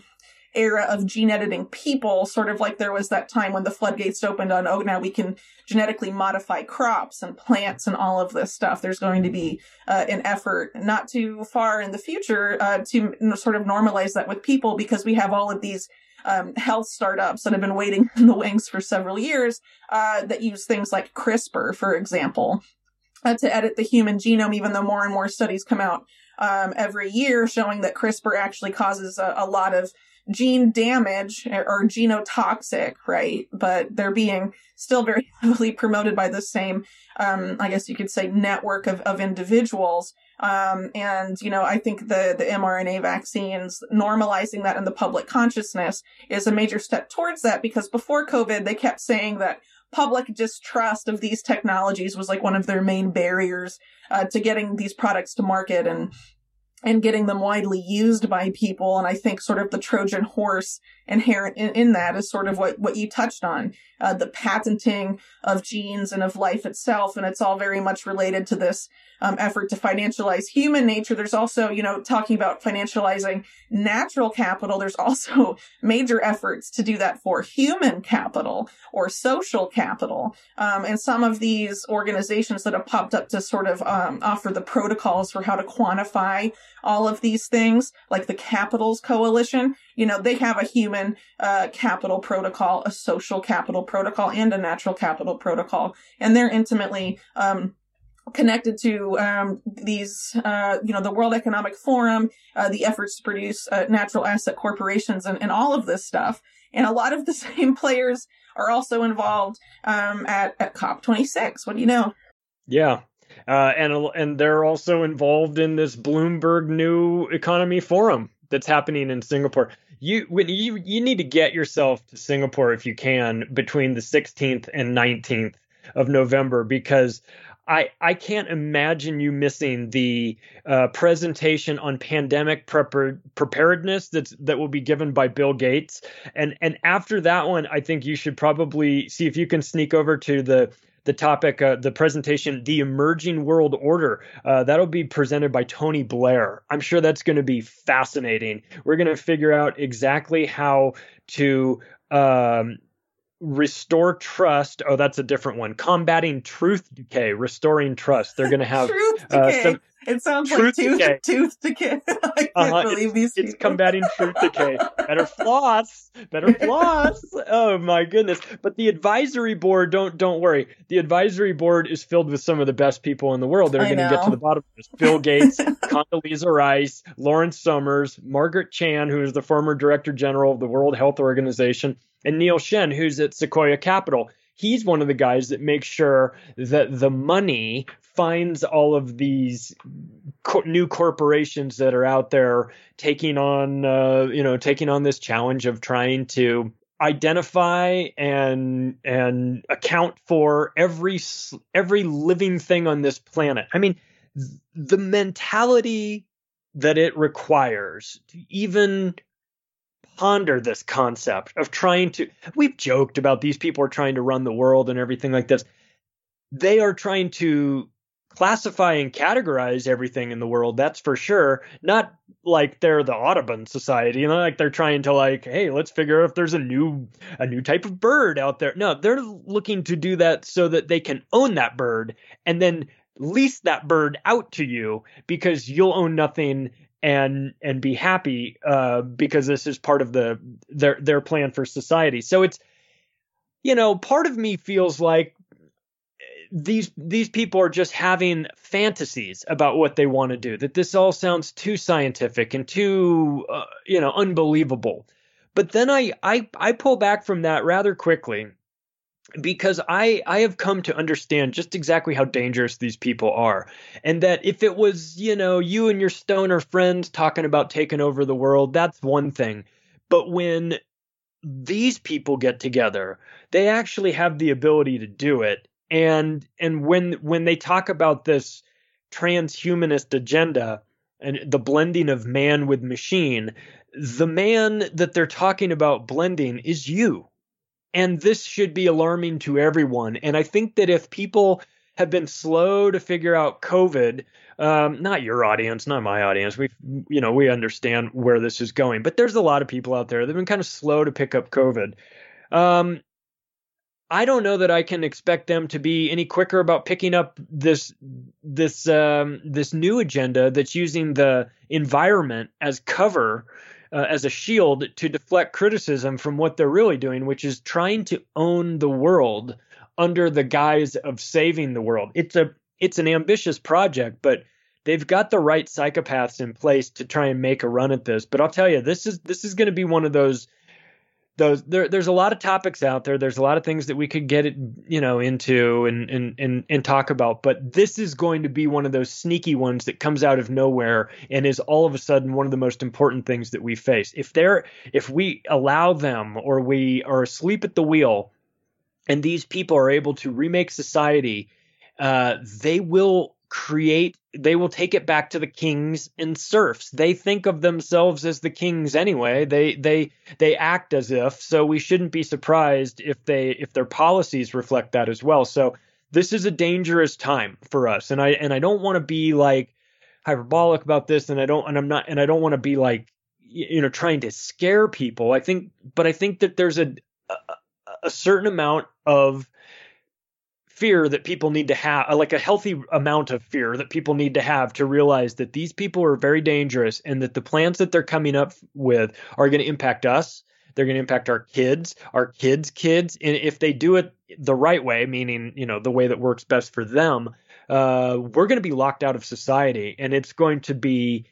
era of gene editing people, sort of like there was that time when the floodgates opened on, oh, now we can genetically modify crops and plants and all of this stuff. There's going to be uh, an effort not too far in the future uh, to sort of normalize that with people because we have all of these um, health startups that have been waiting in the wings for several years uh, that use things like CRISPR, for example, uh, to edit the human genome, even though more and more studies come out um, every year showing that CRISPR actually causes a, a lot of gene damage or genotoxic, right? But they're being still very heavily promoted by the same, um, I guess you could say, network of, of individuals. Um, and, you know, I think the, the mRNA vaccines, normalizing that in the public consciousness is a major step towards that because before COVID, they kept saying that public distrust of these technologies was like one of their main barriers uh, to getting these products to market. And and getting them widely used by people. And I think sort of the Trojan horse inherent in, in that is sort of what, what you touched on, uh, the patenting of genes and of life itself. And it's all very much related to this um, effort to financialize human nature. There's also, you know, talking about financializing natural capital. There's also major efforts to do that for human capital or social capital. Um, and some of these organizations that have popped up to sort of um, offer the protocols for how to quantify all of these things, like the Capitals Coalition, you know, they have a human uh, capital protocol, a social capital protocol, and a natural capital protocol, and they're intimately um, connected to um, these, uh, you know, the World Economic Forum, uh, the efforts to produce uh, natural asset corporations, and, and all of this stuff. And a lot of the same players are also involved um, at at COP26. What do you know? Yeah, uh, and and they're also involved in this Bloomberg New Economy Forum that's happening in Singapore. You when you you need to get yourself to Singapore if you can between the 16th and 19th of November because I, I can't imagine you missing the uh, presentation on pandemic prepar- preparedness that's that will be given by Bill Gates and and after that one I think you should probably see if you can sneak over to the the topic, uh, the presentation, The Emerging World Order. Uh, that'll be presented by Tony Blair. I'm sure that's going to be fascinating. We're going to figure out exactly how to um, restore trust. Oh, that's a different one. Combating truth decay, restoring trust. They're going to have uh, some, it sounds truth like tooth decay. tooth decay. I can't uh-huh. believe it's, these It's combating tooth decay. Better floss. Better floss. Oh my goodness. But the advisory board, don't don't worry. The advisory board is filled with some of the best people in the world. They're going to get to the bottom of this. Bill Gates, Condoleezza Rice, Lawrence Summers, Margaret Chan, who is the former director general of the World Health Organization, and Neil Shen, who's at Sequoia Capital he's one of the guys that makes sure that the money finds all of these co- new corporations that are out there taking on uh, you know taking on this challenge of trying to identify and and account for every every living thing on this planet. I mean the mentality that it requires to even ponder this concept of trying to we've joked about these people are trying to run the world and everything like this. They are trying to classify and categorize everything in the world that's for sure. Not like they're the audubon society you know like they're trying to like hey let's figure out if there's a new a new type of bird out there. No they're looking to do that so that they can own that bird and then lease that bird out to you because you'll own nothing and and be happy uh, because this is part of the their their plan for society. So it's you know part of me feels like these these people are just having fantasies about what they want to do that this all sounds too scientific and too uh, you know unbelievable. But then I, I i pull back from that rather quickly because i i have come to understand just exactly how dangerous these people are. And that if it was you know you and your stoner friends talking about taking over the world that's one thing. But when these people get together they actually have the ability to do it. And and when when they talk about this transhumanist agenda and the blending of man with machine the man that they're talking about blending is you and this should be alarming to everyone and i think that if people have been slow to figure out COVID. Um, not your audience, not my audience. We, you know, we understand where this is going, but there's a lot of people out there that've been kind of slow to pick up COVID. Um, I don't know that I can expect them to be any quicker about picking up this this um, this new agenda that's using the environment as cover uh, as a shield to deflect criticism from what they're really doing, which is trying to own the world under the guise of saving the world. It's a it's an ambitious project, but they've got the right psychopaths in place to try and make a run at this. But I'll tell you, this is this is going to be one of those those there, there's a lot of topics out there. There's a lot of things that we could get it, you know, into and, and and and talk about. But this is going to be one of those sneaky ones that comes out of nowhere and is all of a sudden one of the most important things that we face. If they're if we allow them or we are asleep at the wheel, and these people are able to remake society, uh, they will create they will take it back to the kings and serfs. They think of themselves as the kings anyway. They they they act as if so we shouldn't be surprised if they if their policies reflect that as well. So this is a dangerous time for us. And i and i don't want to be like hyperbolic about this and i don't and i'm not and i don't want to be like you know trying to scare people. I think but i think that there's a a, a certain amount of fear that people need to have, like a healthy amount of fear that people need to have to realize that these people are very dangerous and that the plans that they're coming up with are going to impact us. They're going to impact our kids, our kids' kids. And if they do it the right way, meaning, you know, the way that works best for them, uh, we're going to be locked out of society and it's going to be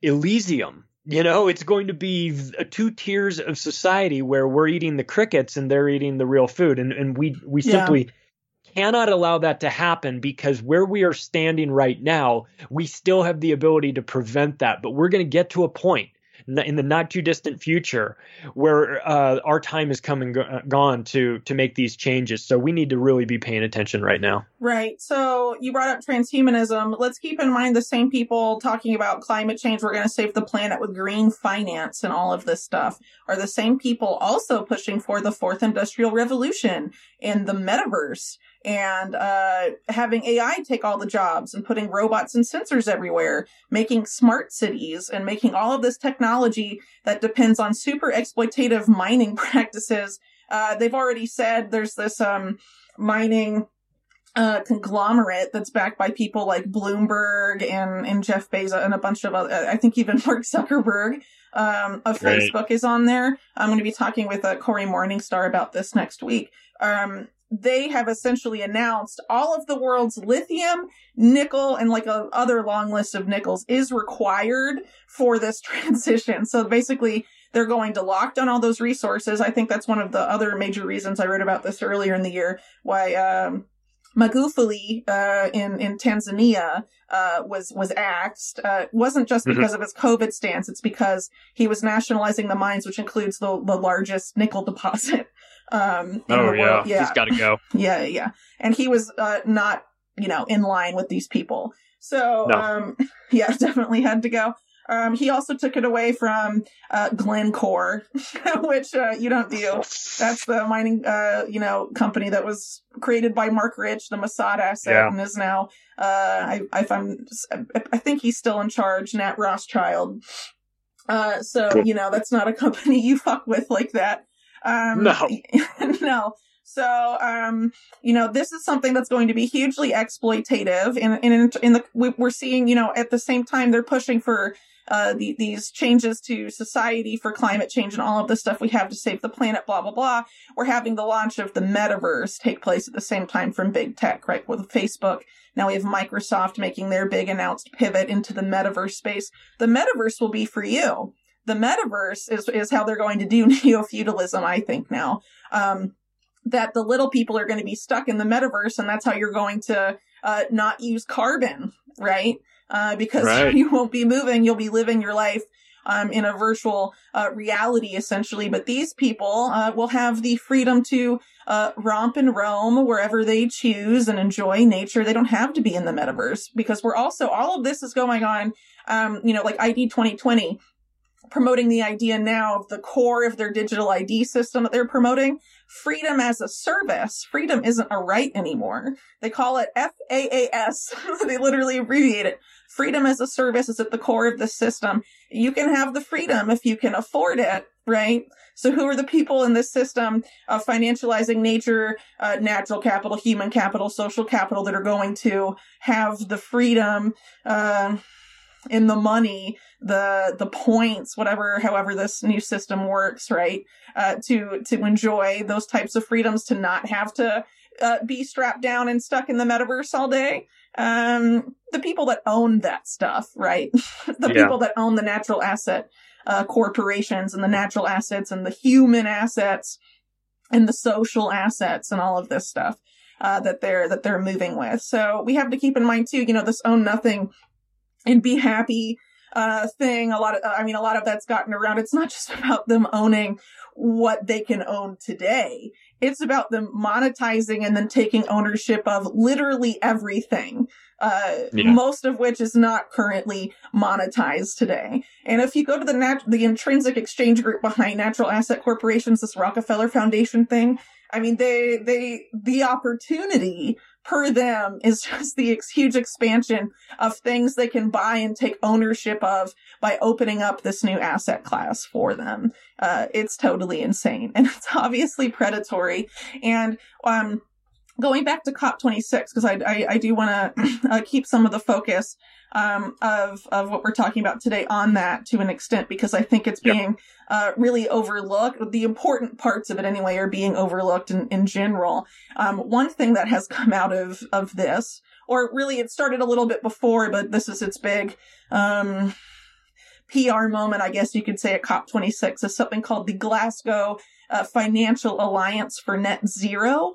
Elysium. You know, it's going to be two tiers of society where we're eating the crickets and they're eating the real food. And, and we, we yeah. simply cannot allow that to happen because where we are standing right now, we still have the ability to prevent that. But we're going to get to a point in the not too distant future where uh, our time is coming go- uh, gone to to make these changes. So we need to really be paying attention right now. Right. So you brought up transhumanism. Let's keep in mind the same people talking about climate change. We're going to save the planet with green finance and all of this stuff are the same people also pushing for the fourth industrial revolution and the metaverse and uh, having AI take all the jobs and putting robots and sensors everywhere, making smart cities and making all of this technology that depends on super exploitative mining practices. Uh, they've already said there's this um, mining uh, conglomerate that's backed by people like Bloomberg and, and Jeff Bezos and a bunch of other, I think even Mark Zuckerberg um, of right. Facebook is on there. I'm going to be talking with uh, Cory Morningstar about this next week. Um, they have essentially announced all of the world's lithium, nickel, and like a other long list of nickels is required for this transition. So basically, they're going to lock down all those resources. I think that's one of the other major reasons I wrote about this earlier in the year. Why um, Magufuli uh, in in Tanzania uh, was was axed. Uh, wasn't just mm-hmm. because mm-hmm. of his COVID stance; it's because he was nationalizing the mines, which includes the the largest nickel deposit um, oh yeah. yeah, he's got to go. yeah, yeah, and he was uh, not, you know, in line with these people. So, no. um, yeah, definitely had to go. Um, he also took it away from uh, Glencore, which uh, you don't do. That's the mining, uh, you know, company that was created by Marc Rich, the Mossad asset, yeah. and is now. Uh, I, I, I'm, I think he's still in charge. Nat Rothschild. Uh, so you know, that's not a company you fuck with like that. Um, no. no. So, um, you know, this is something that's going to be hugely exploitative. And in, in, in, the, we're seeing, you know, at the same time, they're pushing for, uh, the, these changes to society for climate change and all of the stuff we have to save the planet, blah, blah, blah. We're having the launch of the metaverse take place at the same time from big tech, right? With Facebook. Now we have Microsoft making their big announced pivot into the metaverse space. The metaverse will be for you the metaverse is, is how they're going to do neo feudalism, I think now. Um, that the little people are going to be stuck in the metaverse and that's how you're going to, uh, not use carbon, right? Uh, because right. you won't be moving, you'll be living your life, um, in a virtual, uh, reality essentially. But these people, uh, will have the freedom to, uh, romp and roam wherever they choose and enjoy nature. They don't have to be in the metaverse because we're also, all of this is going on, um, you know, like ID 2020 promoting the idea now of the core of their digital ID system that they're promoting. Freedom as a service. Freedom isn't a right anymore. They call it FAAS. they literally abbreviate it. Freedom as a service is at the core of the system. You can have the freedom if you can afford it, right? So who are the people in this system of financializing nature, uh, natural capital, human capital, social capital that are going to have the freedom, uh, in the money, the the points, whatever, however this new system works, right? Uh, to to enjoy those types of freedoms, to not have to uh, be strapped down and stuck in the metaverse all day. Um, the people that own that stuff, right? the yeah. people that own the natural asset uh, corporations and the natural assets and the human assets and the social assets and all of this stuff uh, that they're that they're moving with. So we have to keep in mind too, you know, this own nothing and be happy uh, thing. A lot of, I mean, a lot of that's gotten around. It's not just about them owning what they can own today. It's about them monetizing and then taking ownership of literally everything. Uh, yeah. most of which is not currently monetized today. And if you go to the nat- the intrinsic exchange group behind natural asset corporations, this Rockefeller Foundation thing, I mean, they, they, the opportunity per them is just the ex- huge expansion of things they can buy and take ownership of by opening up this new asset class for them. Uh, it's totally insane and it's obviously predatory. And, um, going back to COP26, because I, I, I, do want to uh, keep some of the focus um, of of what we're talking about today on that to an extent, because I think it's being yep. uh, really overlooked. The important parts of it, anyway, are being overlooked in, in general. Um, one thing that has come out of of this, or really, it started a little bit before, but this is its big. Um, PR moment, I guess you could say at COP26 is something called the Glasgow uh, Financial Alliance for Net Zero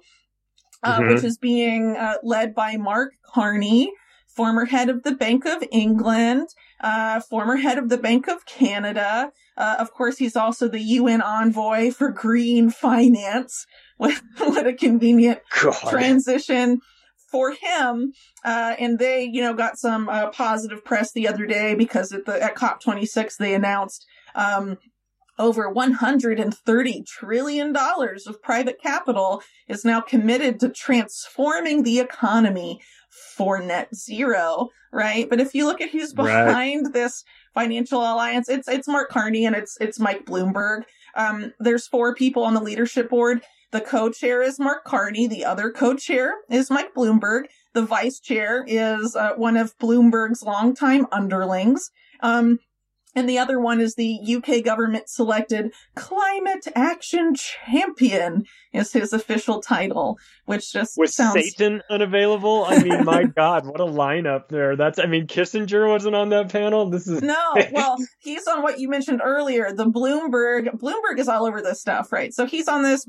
uh, mm-hmm. which is being uh, led by Mark Carney, former head of the Bank of England, uh, former head of the Bank of Canada. Uh, of course, he's also the UN envoy for green finance. What, what a convenient God. transition for him. Uh, and they, you know, got some uh, positive press the other day because at the at COP26 they announced um, over 130 trillion dollars of private capital is now committed to transforming the economy for net zero, right? But if you look at who's behind right. this financial alliance, it's it's Mark Carney and it's it's Mike Bloomberg. Um, there's four people on the leadership board. The co-chair is Mark Carney. The other co-chair is Mike Bloomberg. The vice chair is uh, one of Bloomberg's longtime underlings. Um, and the other one is the UK government selected Climate Action Champion is his official title, which just was sounds... Satan unavailable. I mean, my God, what a lineup there! That's I mean, Kissinger wasn't on that panel. This is no. Well, he's on what you mentioned earlier. The Bloomberg. Bloomberg is all over this stuff, right? So he's on this.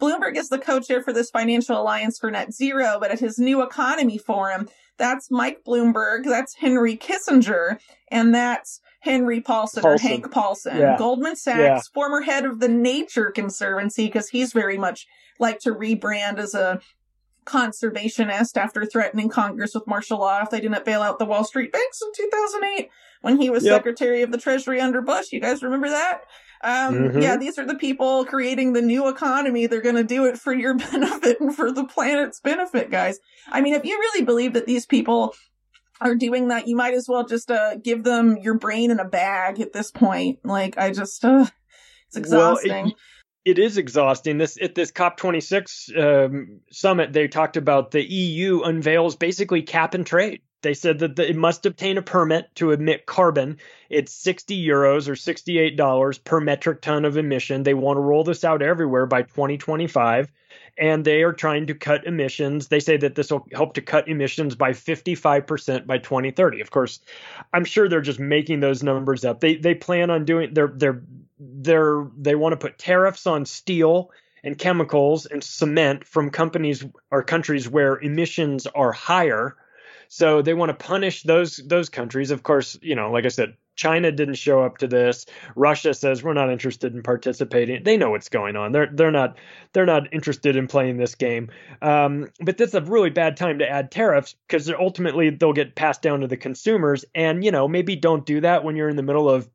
Bloomberg is the co-chair for this financial alliance for net zero, but at his new economy forum, that's Mike Bloomberg, that's Henry Kissinger, and that's Henry Paulson, Paulson. or Hank Paulson, yeah. Goldman Sachs, yeah. former head of the Nature Conservancy, because he's very much like to rebrand as a conservationist after threatening Congress with martial law if they didn't bail out the Wall Street banks in 2008 when he was yep. Secretary of the Treasury under Bush. You guys remember that? Um, mm-hmm. Yeah, these are the people creating the new economy. They're going to do it for your benefit and for the planet's benefit, guys. I mean, if you really believe that these people are doing that, you might as well just uh, give them your brain in a bag at this point. Like, I just, uh, it's exhausting. Well, it, it is exhausting. This at this COP26 um, summit, they talked about the EU unveils basically cap and trade. They said that it must obtain a permit to emit carbon. It's 60 euros or $68 per metric ton of emission. They want to roll this out everywhere by 2025 and they are trying to cut emissions. They say that this will help to cut emissions by 55% by 2030. Of course, I'm sure they're just making those numbers up. They they plan on doing they're they're they're they want to put tariffs on steel and chemicals and cement from companies or countries where emissions are higher. So they want to punish those those countries. Of course, you know, like I said, China didn't show up to this. Russia says we're not interested in participating. They know what's going on. They're they're not they're not interested in playing this game. Um, but that's a really bad time to add tariffs because ultimately they'll get passed down to the consumers. And you know maybe don't do that when you're in the middle of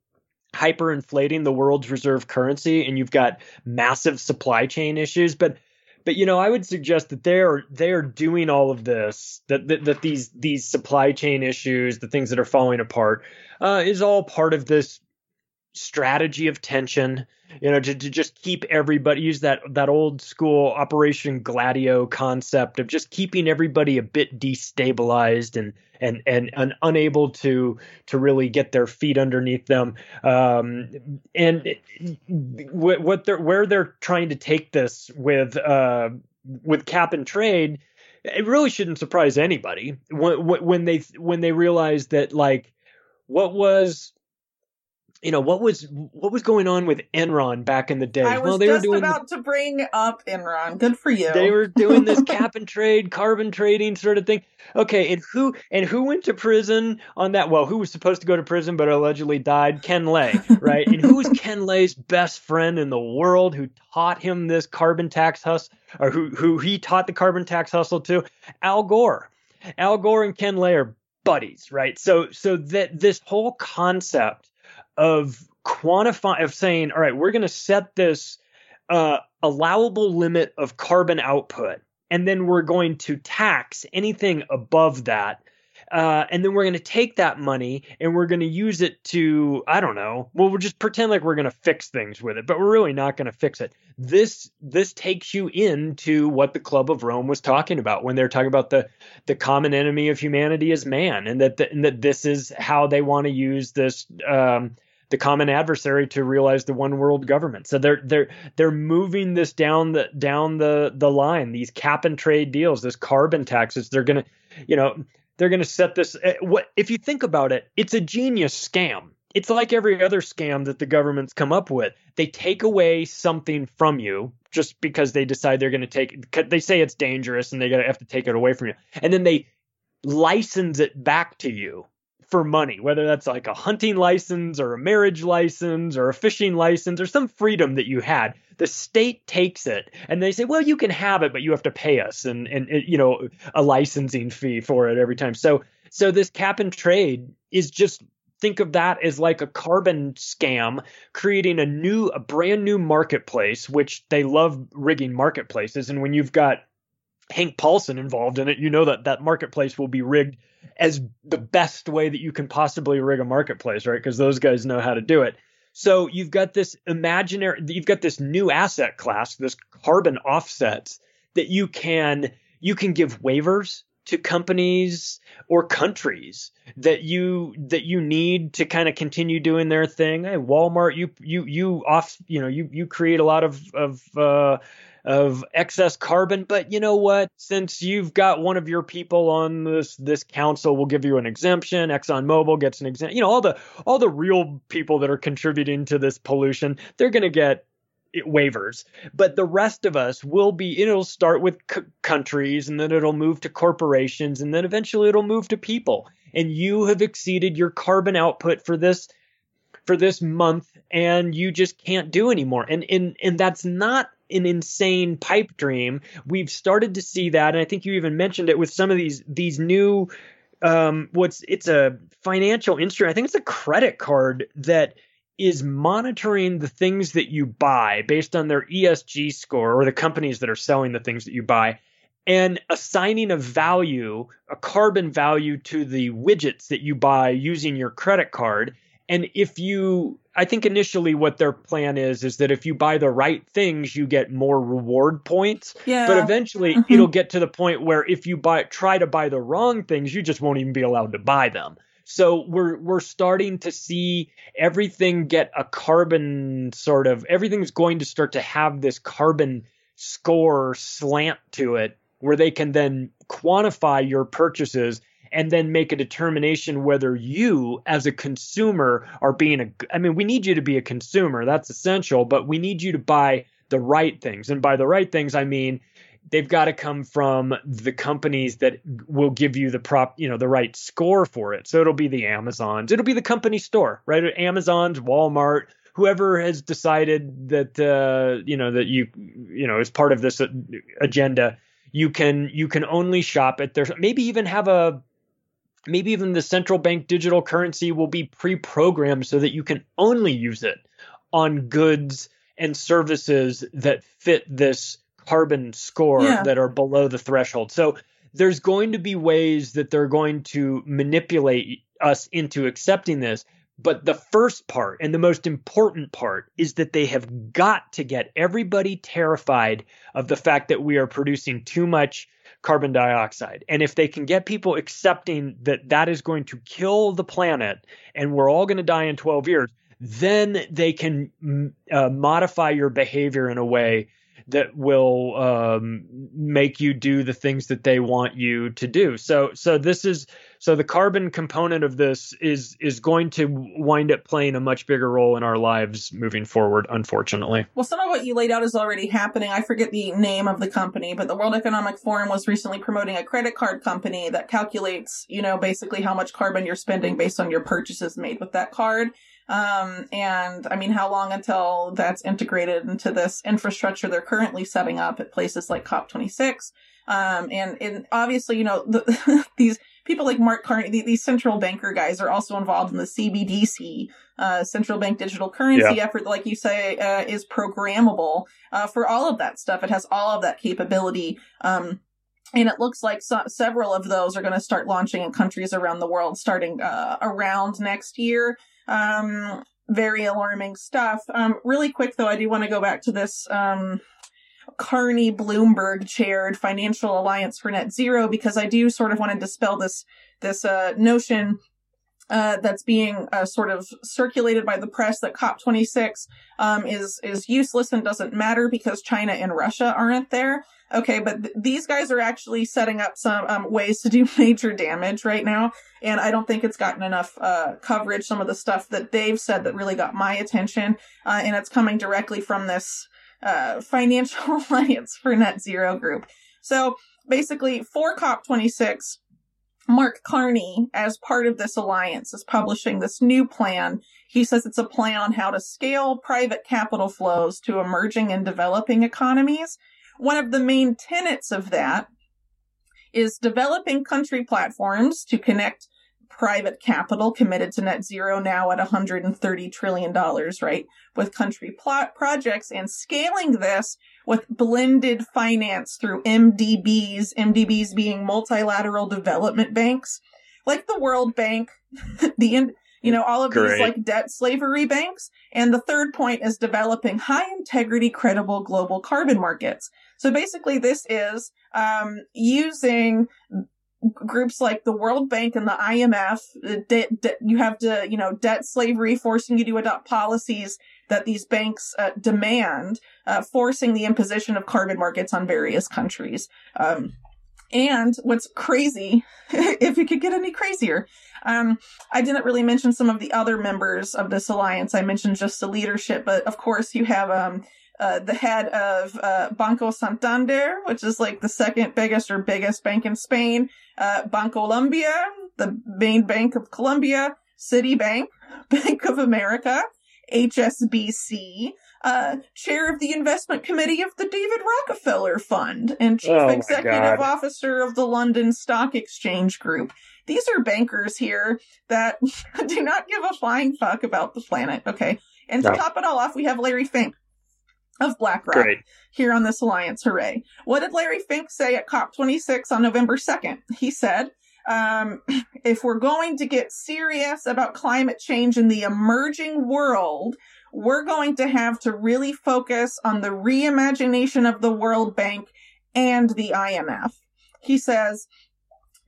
hyperinflating the world's reserve currency and you've got massive supply chain issues but but you know i would suggest that they're they're doing all of this that that, that these these supply chain issues the things that are falling apart uh, is all part of this strategy of tension you know to, to just keep everybody use that that old school operation gladio concept of just keeping everybody a bit destabilized and and and, and unable to to really get their feet underneath them. Um, and what they're where they're trying to take this with uh, with cap and trade it really shouldn't surprise anybody. When, when they when they realize that like what was you know what was what was going on with Enron back in the day? I was well, they just were doing about to bring up Enron. Good for you. They were doing this cap and trade, carbon trading sort of thing. Okay, and who and who went to prison on that? Well, who was supposed to go to prison but allegedly died? Ken Lay, right? and who was Ken Lay's best friend in the world who taught him this carbon tax hustle, or who who he taught the carbon tax hustle to? Al Gore. Al Gore and Ken Lay are buddies, right? So so that this whole concept of quantifying of saying, all right, we're going to set this uh, allowable limit of carbon output, and then we're going to tax anything above that. Uh, and then we're going to take that money and we're going to use it to I don't know. Well, we'll just pretend like we're going to fix things with it, but we're really not going to fix it. This this takes you into what the Club of Rome was talking about when they're talking about the the common enemy of humanity is man, and that the, and that this is how they want to use this. Um, the common adversary to realize the one world government. So they're they're they're moving this down the down the the line. These cap and trade deals, this carbon taxes. They're gonna, you know, they're gonna set this. Eh, what if you think about it? It's a genius scam. It's like every other scam that the government's come up with. They take away something from you just because they decide they're going to take. They say it's dangerous and they have to take it away from you, and then they license it back to you for money, whether that's like a hunting license or a marriage license or a fishing license or some freedom that you had. The state takes it and they say, well, you can have it, but you have to pay us and, and, you know, a licensing fee for it every time. So, so this cap and trade is just think of that as like a carbon scam creating a new a brand new marketplace which they love rigging marketplaces and when you've got Hank Paulson involved in it, you know that that marketplace will be rigged as the best way that you can possibly rig a marketplace, right? Because those guys know how to do it. So you've got this imaginary, you've got this new asset class, this carbon offsets that you can you can give waivers to companies or countries that you that you need to kind of continue doing their thing. Hey, Walmart, you you you off, you know, you you create a lot of of uh, of excess carbon. But you know what? Since you've got one of your people on this this council, we'll give you an exemption. ExxonMobil gets an exemption. You know, all the all the real people that are contributing to this pollution, they're going to get waivers but the rest of us will be it'll start with c- countries and then it'll move to corporations and then eventually it'll move to people and you have exceeded your carbon output for this for this month and you just can't do anymore and and and that's not an insane pipe dream. We've started to see that, and I think you even mentioned it with some of these these new um, what's it's a financial instrument. I think it's a credit card that is monitoring the things that you buy based on their ESG score or the companies that are selling the things that you buy and assigning a value, a carbon value to the widgets that you buy using your credit card. And if you I think initially what their plan is is that if you buy the right things, you get more reward points. Yeah. But eventually mm-hmm. it'll get to the point where if you buy try to buy the wrong things, you just won't even be allowed to buy them. So we're we're starting to see everything get a carbon sort of everything's going to start to have this carbon score slant to it where they can then quantify your purchases and then make a determination whether you as a consumer are being a I mean we need you to be a consumer. That's essential but we need you to buy the right things. And by the right things I mean they've got to come from the companies that will give you the prop you know the right score for it. So it'll be the Amazons. It'll be the company store right? Amazon's Walmart whoever has decided that uh, you know that you you know as part of this agenda you can you can only shop at their maybe even have a maybe even the central bank digital currency will be pre-programmed so that you can only use it on goods and services that fit this carbon score yeah. that are below the threshold. So there's going to be ways that they're going to manipulate us into accepting this. But the first part and the most important part is that they have got to get everybody terrified of the fact that we are producing too much carbon dioxide. And if they can get people accepting that that is going to kill the planet and we're all going to die in 12 years, then they can mm, uh, modify your behavior in a way that will um, make you do the things that they want you to do. So so this is so the carbon component of this is is going to wind up playing a much bigger role in our lives moving forward unfortunately. Well some of what you laid out is already happening. I forget the name of the company, but the World Economic Forum was recently promoting a credit card company that calculates, you know, basically how much carbon you're spending based on your purchases made with that card um, and I mean, how long until that's integrated into this infrastructure they're currently setting up at places like COP26? Um, and, and obviously, you know, the, these people like Mark Carney, these central banker guys are also involved in the CBDC, uh, central bank digital currency yeah. effort, like you say, uh, is programmable, uh, for all of that stuff. It has all of that capability. Um, and it looks like so- several of those are going to start launching in countries around the world starting uh, around next year. Um, very alarming stuff. Um, really quick though, I do want to go back to this, um, Carney Bloomberg chaired Financial Alliance for Net Zero because I do sort of want to dispel this, this, uh, notion uh, that's being uh, sort of circulated by the press that COP26 um, is is useless and doesn't matter because China and Russia aren't there. Okay, but th- these guys are actually setting up some um, ways to do major damage right now, and I don't think it's gotten enough uh, coverage. Some of the stuff that they've said that really got my attention, uh, and it's coming directly from this uh, Financial Alliance for Net Zero group. So basically, for COP26 Mark Carney, as part of this alliance, is publishing this new plan. He says it's a plan on how to scale private capital flows to emerging and developing economies. One of the main tenets of that is developing country platforms to connect private capital committed to net zero now at $130 trillion, right? With country plot projects and scaling this with blended finance through MDBs, MDBs being multilateral development banks, like the World Bank, the, you know, all of Great. these like debt slavery banks. And the third point is developing high integrity, credible global carbon markets. So basically this is, um, using groups like the World Bank and the IMF, de- de- you have to, you know, debt slavery forcing you to adopt policies that these banks uh, demand, uh, forcing the imposition of carbon markets on various countries. Um, and what's crazy, if you could get any crazier, um, I didn't really mention some of the other members of this alliance. I mentioned just the leadership, but of course you have um, uh, the head of uh, Banco Santander, which is like the second biggest or biggest bank in Spain, uh, Bancolombia, the main bank of Colombia, Citibank, Bank of America, HSBC, uh, chair of the investment committee of the David Rockefeller Fund, and chief oh executive officer of the London Stock Exchange Group. These are bankers here that do not give a flying fuck about the planet, okay? And to no. top it all off, we have Larry Fink, of BlackRock Great. here on this alliance. Hooray. What did Larry Fink say at COP26 on November 2nd? He said, um, if we're going to get serious about climate change in the emerging world, we're going to have to really focus on the reimagination of the World Bank and the IMF. He says,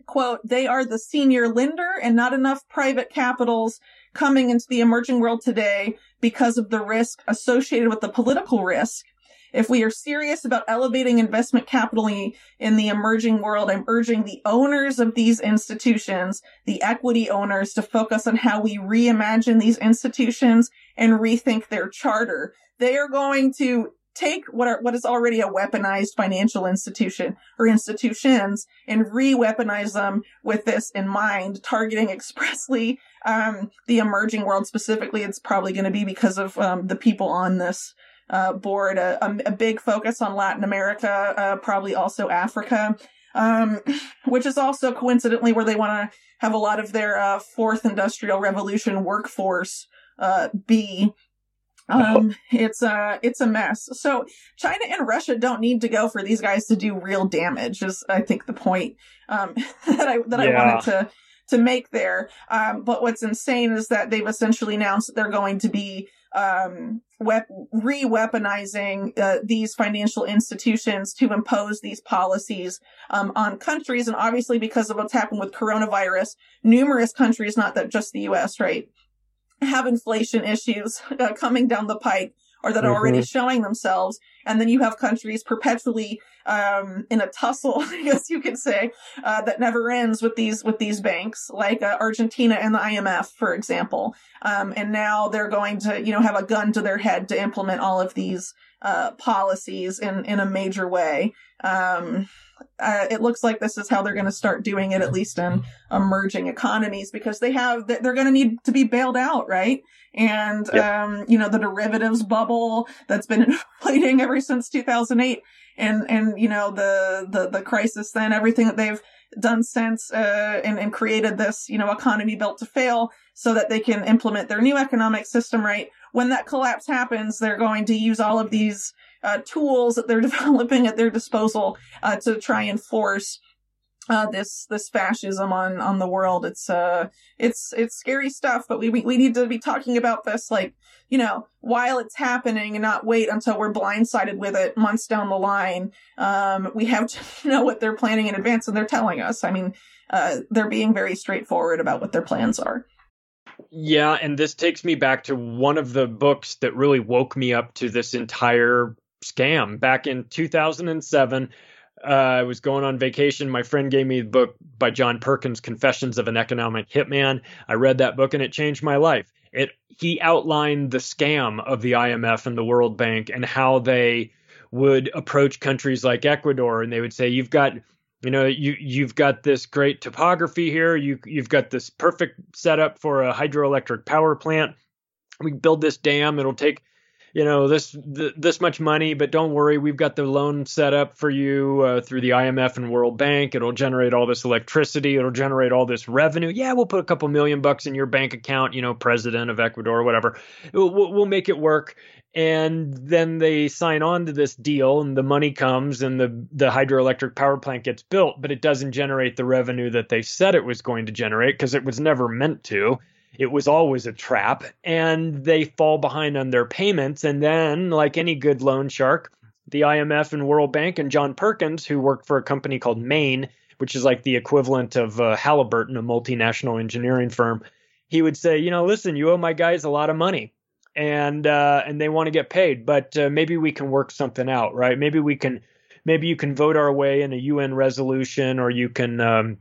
quote, they are the senior lender and not enough private capitals coming into the emerging world today because of the risk associated with the political risk. If we are serious about elevating investment capital in the emerging world, I'm urging the owners of these institutions, the equity owners, to focus on how we reimagine these institutions and rethink their charter. They are going to take what are, what is already a weaponized financial institution or institutions and re-weaponize them with this in mind, targeting expressly um, the emerging world specifically. It's probably going to be because of um, the people on this uh, board. A, a, a, big focus on Latin America, uh, probably also Africa. um, which is also coincidentally where they want to have a lot of their uh, fourth industrial revolution workforce uh, be. Um, it's a it's a mess. So China and Russia don't need to go for these guys to do real damage. Is I think the point um, that I that yeah. I wanted to to make there. Um, but what's insane is that they've essentially announced that they're going to be um, wep- re-weaponizing uh, these financial institutions to impose these policies um, on countries. And obviously, because of what's happened with coronavirus, numerous countries, not that just the U.S., right, have inflation issues uh, coming down the pike or that are mm-hmm. already showing themselves. And then you have countries perpetually um, in a tussle, I guess you could say, uh, that never ends with these with these banks, like uh, Argentina and the IMF, for example. Um, and now they're going to, you know, have a gun to their head to implement all of these uh, policies in in a major way. Um, uh, it looks like this is how they're going to start doing it, at least in emerging economies, because they have they're going to need to be bailed out, right? And yep. um, you know the derivatives bubble that's been inflating ever since 2008, and and you know the the the crisis, then everything that they've done since, uh, and and created this you know economy built to fail, so that they can implement their new economic system, right? When that collapse happens, they're going to use all of these uh, tools that they're developing at their disposal uh, to try and force uh, this this fascism on on the world. It's uh it's it's scary stuff, but we, we we need to be talking about this like you know while it's happening and not wait until we're blindsided with it months down the line. Um, we have to know what they're planning in advance, and they're telling us. I mean, uh, they're being very straightforward about what their plans are. Yeah, and this takes me back to one of the books that really woke me up to this entire scam back in 2007. Uh, I was going on vacation. My friend gave me the book by John Perkins, Confessions of an Economic Hitman. I read that book and it changed my life. It he outlined the scam of the IMF and the World Bank and how they would approach countries like Ecuador and they would say you've got you know you you've got this great topography here you you've got this perfect setup for a hydroelectric power plant we build this dam it'll take you know this th- this much money, but don't worry, we've got the loan set up for you uh, through the IMF and World Bank. It'll generate all this electricity. It'll generate all this revenue. Yeah, we'll put a couple million bucks in your bank account. You know, president of Ecuador, or whatever. We'll, we'll make it work. And then they sign on to this deal, and the money comes, and the the hydroelectric power plant gets built, but it doesn't generate the revenue that they said it was going to generate because it was never meant to it was always a trap and they fall behind on their payments. And then like any good loan shark the IMF and World Bank and John Perkins who worked for a company called Main which is like the equivalent of uh, Halliburton a multinational engineering firm he would say you know listen you owe my guys a lot of money and uh, and they want to get paid but uh, maybe we can work something out right? Maybe we can maybe you can vote our way in a UN resolution or you can um,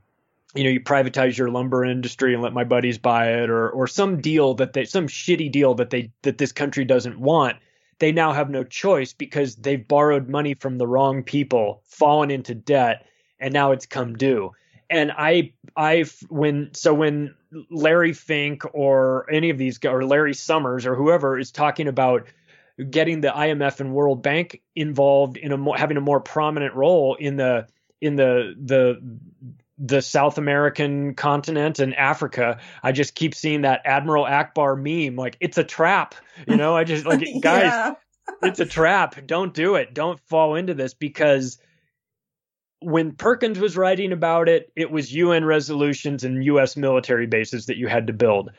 you know, you privatize your lumber industry and let my buddies buy it, or or some deal that they some shitty deal that they that this country doesn't want. They now have no choice because they've borrowed money from the wrong people, fallen into debt, and now it's come due. And I, I, when so when Larry Fink or any of these or Larry Summers or whoever is talking about getting the IMF and World Bank involved in a more, having a more prominent role in the in the the the South American continent and Africa, I just keep seeing that Admiral Ackbar meme. Like, it's a trap. You know, I just like, guys, it's a trap. Don't do it. Don't fall into this because when Perkins was writing about it, it was UN resolutions and US military bases that you had to build.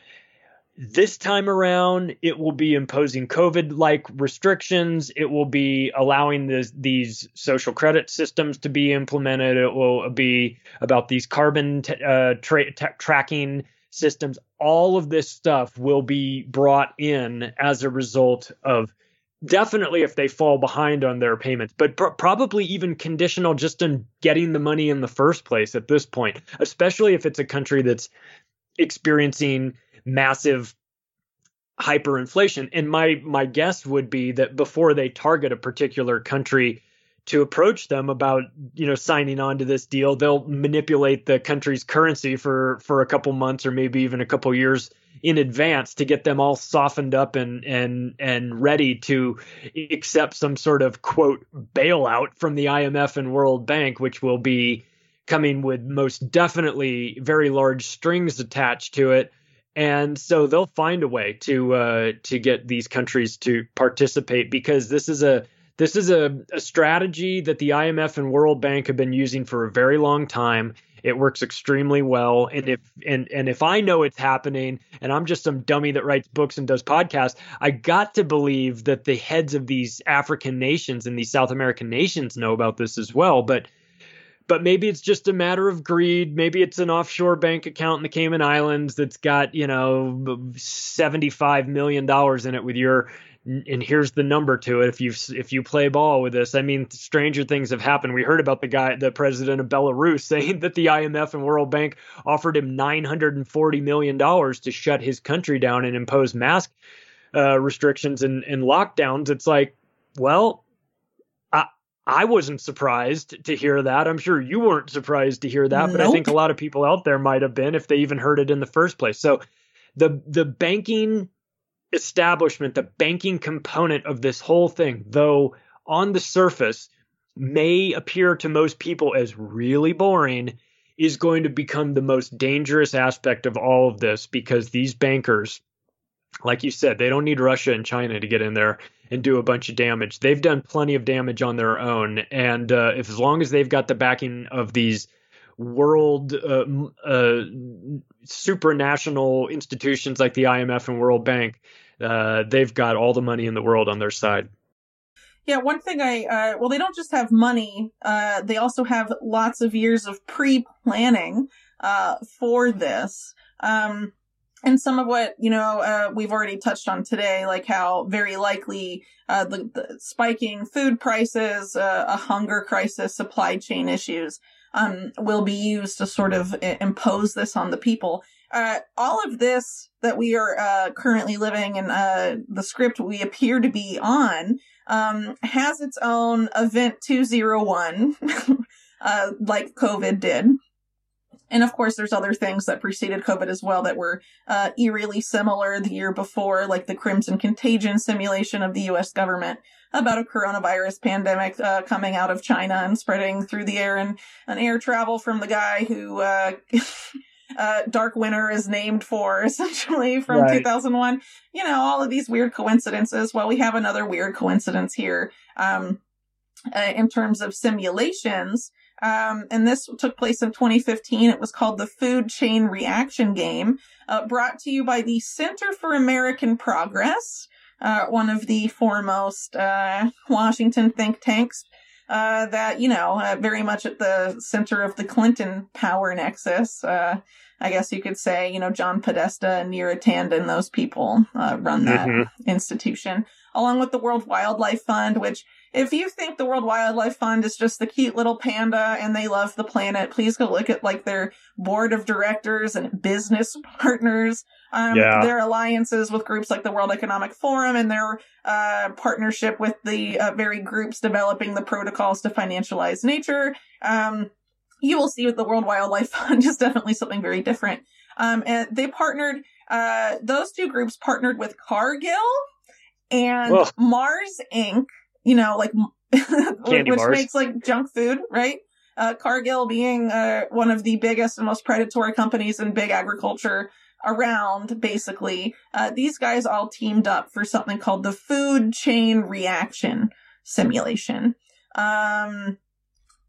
This time around, it will be imposing COVID like restrictions. It will be allowing this, these social credit systems to be implemented. It will be about these carbon t- uh, tra- t- tracking systems. All of this stuff will be brought in as a result of definitely if they fall behind on their payments, but pr- probably even conditional just on getting the money in the first place at this point, especially if it's a country that's experiencing massive hyperinflation. And my my guess would be that before they target a particular country to approach them about you know signing on to this deal, they'll manipulate the country's currency for for a couple months or maybe even a couple years in advance to get them all softened up and and and ready to accept some sort of quote bailout from the IMF and World Bank, which will be coming with most definitely very large strings attached to it. And so they'll find a way to uh, to get these countries to participate because this is a this is a, a strategy that the IMF and World Bank have been using for a very long time. It works extremely well. And if and and if I know it's happening and I'm just some dummy that writes books and does podcasts, I got to believe that the heads of these African nations and these South American nations know about this as well. But but maybe it's just a matter of greed. Maybe it's an offshore bank account in the Cayman Islands that's got, you know, $75 million in it with your and here's the number to it if you if you play ball with this. I mean stranger things have happened. We heard about the guy the president of belarus saying that the imf and world bank offered him 940 million dollars to shut his country down and impose mask uh, restrictions and, and lockdowns. It's like well I, wasn't surprised to hear that. I'm sure you weren't surprised to hear that, nope. but I think a lot of people out there might have been if they even heard it in the first place. So the the banking establishment, the banking component of this whole thing, though on the surface may appear to most people as really boring, is going to become the most dangerous aspect of all of this because these bankers, like you said, they don't need Russia and China to get in there and do a bunch of damage. They've done plenty of damage on their own. And uh, if as long as they've got the backing of these world uh, uh, supranational institutions like the IMF and World Bank, uh, they've got all the money in the world on their side. Yeah, one thing I, uh, well, they don't just have money, uh, they also have lots of years of pre planning uh, for this. Um, and some of what, you know, uh, we've already touched on today, like how very likely uh, the, the, spiking food prices, uh, a hunger crisis, supply chain issues um, will be used to sort of impose this on the people. Uh, all of this that we are uh, currently living in uh, the script we appear to be on um, has its own event 201 uh, like covid did and of course there's other things that preceded covid as well that were uh, eerily similar the year before like the crimson contagion simulation of the us government about a coronavirus pandemic uh, coming out of china and spreading through the air and an air travel from the guy who uh, Dark Winter is named for, essentially from right. 2001. You know, all of these weird coincidences. Well, we have another weird coincidence here um, uh, in terms of simulations. Um, and this took place in 2015. It was called the Food Chain Reaction Game, uh, brought to you by the Center for American Progress, uh, one of the foremost uh, Washington think tanks. Uh, that you know, uh, very much at the center of the Clinton power nexus. Uh, I guess you could say, you know, John Podesta and Neera Tanden, those people uh, run that mm-hmm. institution, along with the World Wildlife Fund, which if you think the World Wildlife Fund is just the cute little panda and they love the planet, please go look at like their board of directors and business partners, um, yeah. their alliances with groups like the World Economic Forum and their uh, partnership with the uh, very groups developing the protocols to financialize nature. Um, you will see with the World Wildlife Fund is definitely something very different. Um, and they partnered, uh, those two groups partnered with Cargill and Whoa. Mars Inc., you know, like, which bars. makes like junk food, right? Uh, Cargill being, uh, one of the biggest and most predatory companies in big agriculture around, basically. Uh, these guys all teamed up for something called the food chain reaction simulation. Um,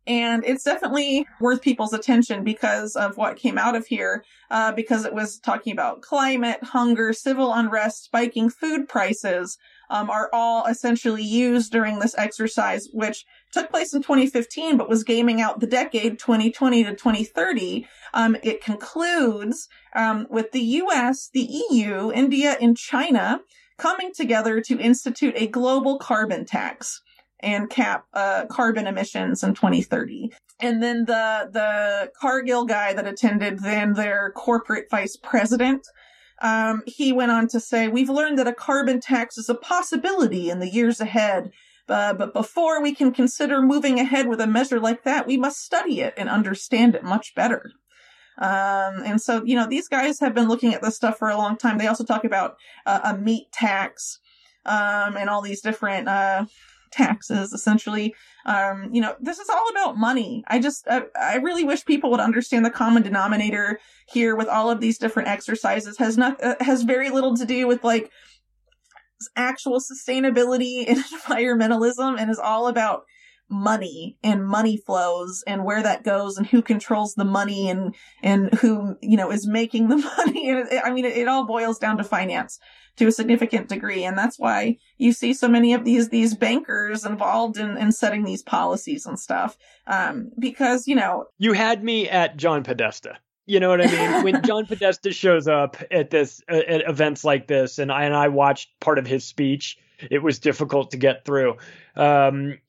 and it's definitely worth people's attention because of what came out of here, uh, because it was talking about climate, hunger, civil unrest, spiking food prices, um, are all essentially used during this exercise, which took place in 2015, but was gaming out the decade 2020 to 2030. Um, it concludes um, with the U.S., the EU, India, and China coming together to institute a global carbon tax and cap uh, carbon emissions in 2030. And then the the Cargill guy that attended, then their corporate vice president, um, he went on to say, "We've learned that a carbon tax is a possibility in the years ahead." Uh, but before we can consider moving ahead with a measure like that, we must study it and understand it much better. Um, and so, you know, these guys have been looking at this stuff for a long time. They also talk about uh, a meat tax um, and all these different uh, taxes, essentially. Um, you know, this is all about money. I just, I, I really wish people would understand the common denominator here with all of these different exercises has not, uh, has very little to do with like actual sustainability and environmentalism and is all about money and money flows and where that goes and who controls the money and and who you know is making the money and i mean it, it, all boils down to finance to a significant degree and that's why you see so many of these these bankers involved in, in setting these policies and stuff um, because you know you had me at john podesta you know what I mean? When John Podesta shows up at this at events like this, and I and I watched part of his speech, it was difficult to get through. Um,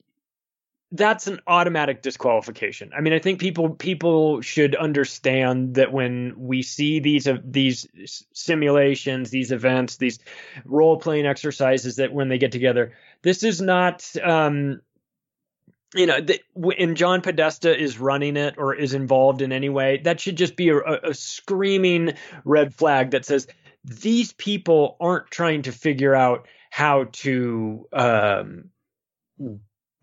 that's an automatic disqualification. I mean, I think people people should understand that when we see these uh, these simulations, these events, these role playing exercises, that when they get together, this is not. Um, you know, the, and John Podesta is running it or is involved in any way, that should just be a, a screaming red flag that says these people aren't trying to figure out how to um,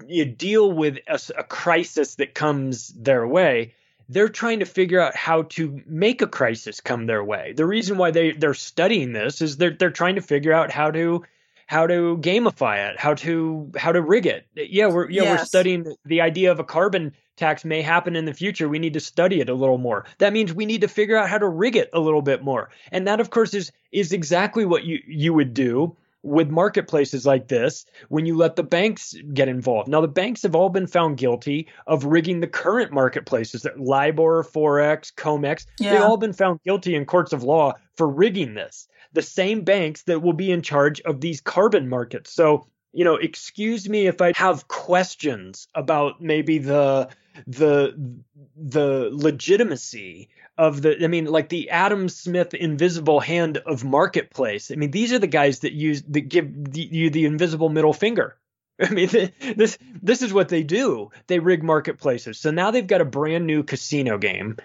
you deal with a, a crisis that comes their way they're trying to figure out how to make a crisis come their way. The reason why they they're studying this is they're they're trying to figure out how to how to gamify it, how to how to rig it. Yeah, we're yeah yes. we're studying the idea of a carbon tax may happen in the future. We need to study it a little more. That means we need to figure out how to rig it a little bit more. And that of course is is exactly what you you would do with marketplaces like this when you let the banks get involved. Now, the banks have all been found guilty of rigging the current marketplaces that LIBOR, Forex, COMEX, yeah. they've all been found guilty in courts of law for rigging this. The same banks that will be in charge of these carbon markets. So, you know, excuse me if I have questions about maybe the the the legitimacy of the I mean like the Adam Smith invisible hand of marketplace. I mean these are the guys that use that give the, you the invisible middle finger. I mean this this is what they do. They rig marketplaces. So now they've got a brand new casino game,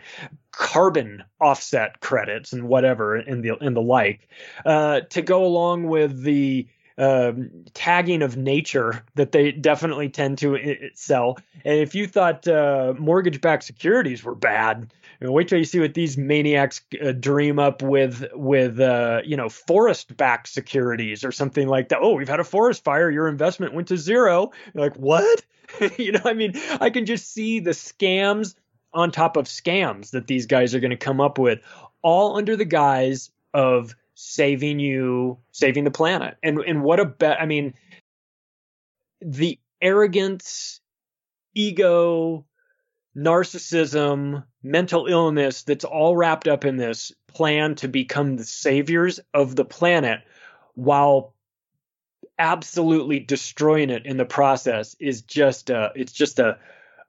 carbon offset credits and whatever and the and the like uh, to go along with the um, tagging of nature that they definitely tend to sell. And if you thought uh, mortgage-backed securities were bad, wait till you see what these maniacs uh, dream up with with uh, you know forest-backed securities or something like that. Oh, we've had a forest fire. Your investment went to 0 You're like what? you know, I mean, I can just see the scams on top of scams that these guys are going to come up with, all under the guise of saving you, saving the planet. And and what a! I mean, the arrogance, ego, narcissism, mental illness that's all wrapped up in this plan to become the saviors of the planet while absolutely destroying it in the process is just a, it's just a,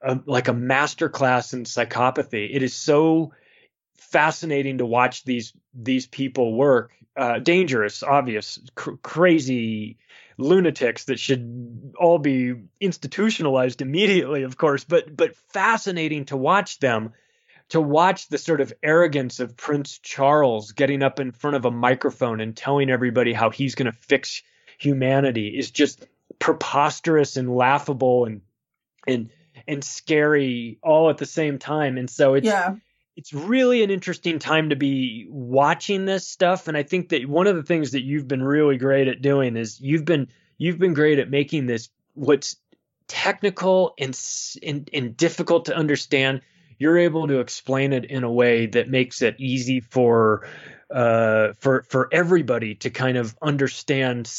a like a masterclass in psychopathy. It is so fascinating to watch these these people work uh, dangerous, obvious, cr- crazy lunatics that should all be institutionalized immediately, of course, but but fascinating to watch them, to watch the sort of arrogance of Prince Charles getting up in front of a microphone and telling everybody how he's going to fix humanity is just preposterous and laughable and and and scary all at the same time. And so it's yeah it's really an interesting time to be watching this stuff. And i think that one of the things that you've been really great at doing is you've been you've been great at making this what's technical and and, and difficult to understand. You're able to explain it in a way that makes it easy for uh, for for everybody to kind of understand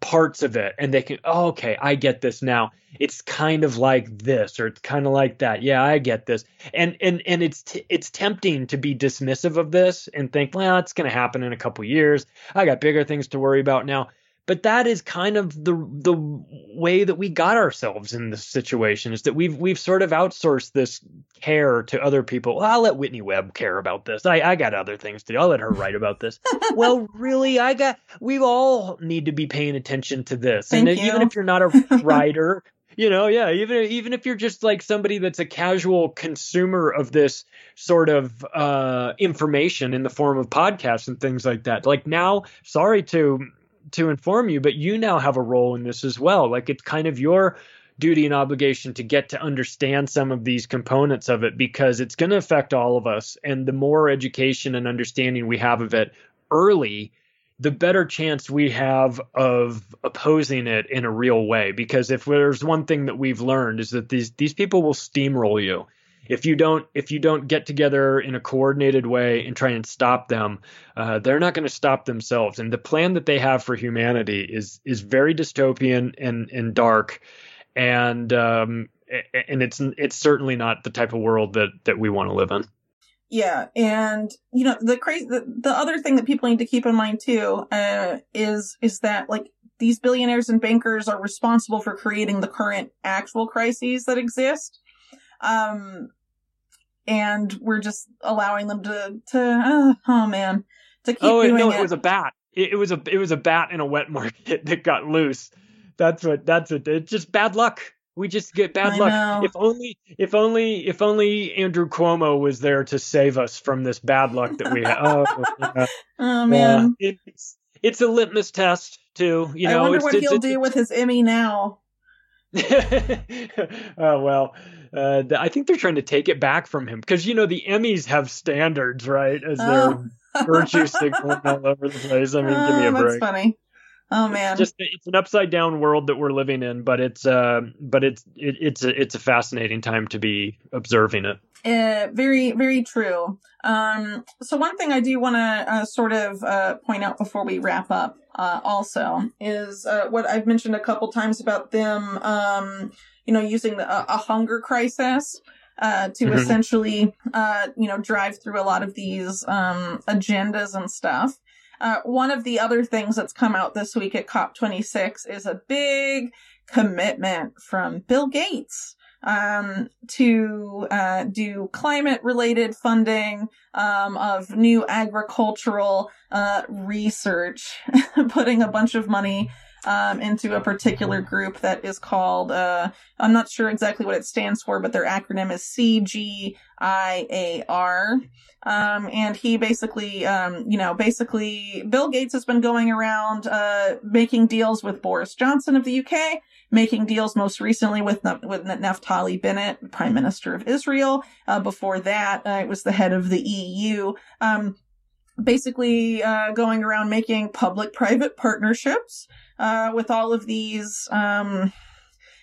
parts of it, and they can, oh, okay, I get this now. It's kind of like this, or it's kind of like that. Yeah, I get this, and and and it's t- it's tempting to be dismissive of this and think, well, it's going to happen in a couple years. I got bigger things to worry about now. But that is kind of the the way that we got ourselves in this situation is that we've we've sort of outsourced this care to other people. Well, I'll let Whitney Webb care about this. I, I got other things to do. I'll let her write about this. well, really, I got we all need to be paying attention to this. Thank and you. even if you're not a writer, you know, yeah, even even if you're just like somebody that's a casual consumer of this sort of uh, information in the form of podcasts and things like that. Like now, sorry to to inform you, but you now have a role in this as well. Like it's kind of your duty and obligation to get to understand some of these components of it because it's going to affect all of us. And the more education and understanding we have of it early, the better chance we have of opposing it in a real way. Because if there's one thing that we've learned is that these these people will steamroll you if you don't if you don't get together in a coordinated way and try and stop them, uh, they're not going to stop themselves. And the plan that they have for humanity is is very dystopian and and dark, and um, and it's it's certainly not the type of world that that we want to live in. Yeah, and you know the crazy the, the other thing that people need to keep in mind too uh, is is that like these billionaires and bankers are responsible for creating the current actual crises that exist. Um, and we're just allowing them to to uh, oh man to keep oh, doing no, it. it was a bat. It, it, was a it was a bat in a wet market that got loose. That's what that's what it's just bad luck. We just get bad I luck. Know. If only if only if only Andrew Cuomo was there to save us from this bad luck that we have. oh, yeah. oh man, uh, it's it's a litmus test too. You know, I wonder what he'll do with his Emmy now. oh well, uh, I think they're trying to take it back from him because you know the Emmys have standards, right? As their oh. virtue signaling all over the place. I mean, give me a oh, break. That's funny. Oh man, it's just it's an upside down world that we're living in, but it's uh, but it's it, it's a it's a fascinating time to be observing it. Uh, very very true. Um, so one thing I do want to uh, sort of uh, point out before we wrap up, uh, also, is uh, what I've mentioned a couple times about them. Um, you know, using the, a, hunger crisis uh, to mm-hmm. essentially, uh, you know, drive through a lot of these um, agendas and stuff. Uh, one of the other things that's come out this week at COP26 is a big commitment from Bill Gates um, to uh, do climate related funding um, of new agricultural uh, research, putting a bunch of money um, into a particular group that is called, uh, I'm not sure exactly what it stands for, but their acronym is CGIAR. Um, and he basically, um, you know, basically, Bill Gates has been going around, uh, making deals with Boris Johnson of the UK, making deals most recently with, with Naftali Bennett, Prime Minister of Israel. Uh, before that, uh, it was the head of the EU. Basically, uh, going around making public-private partnerships, uh, with all of these, um,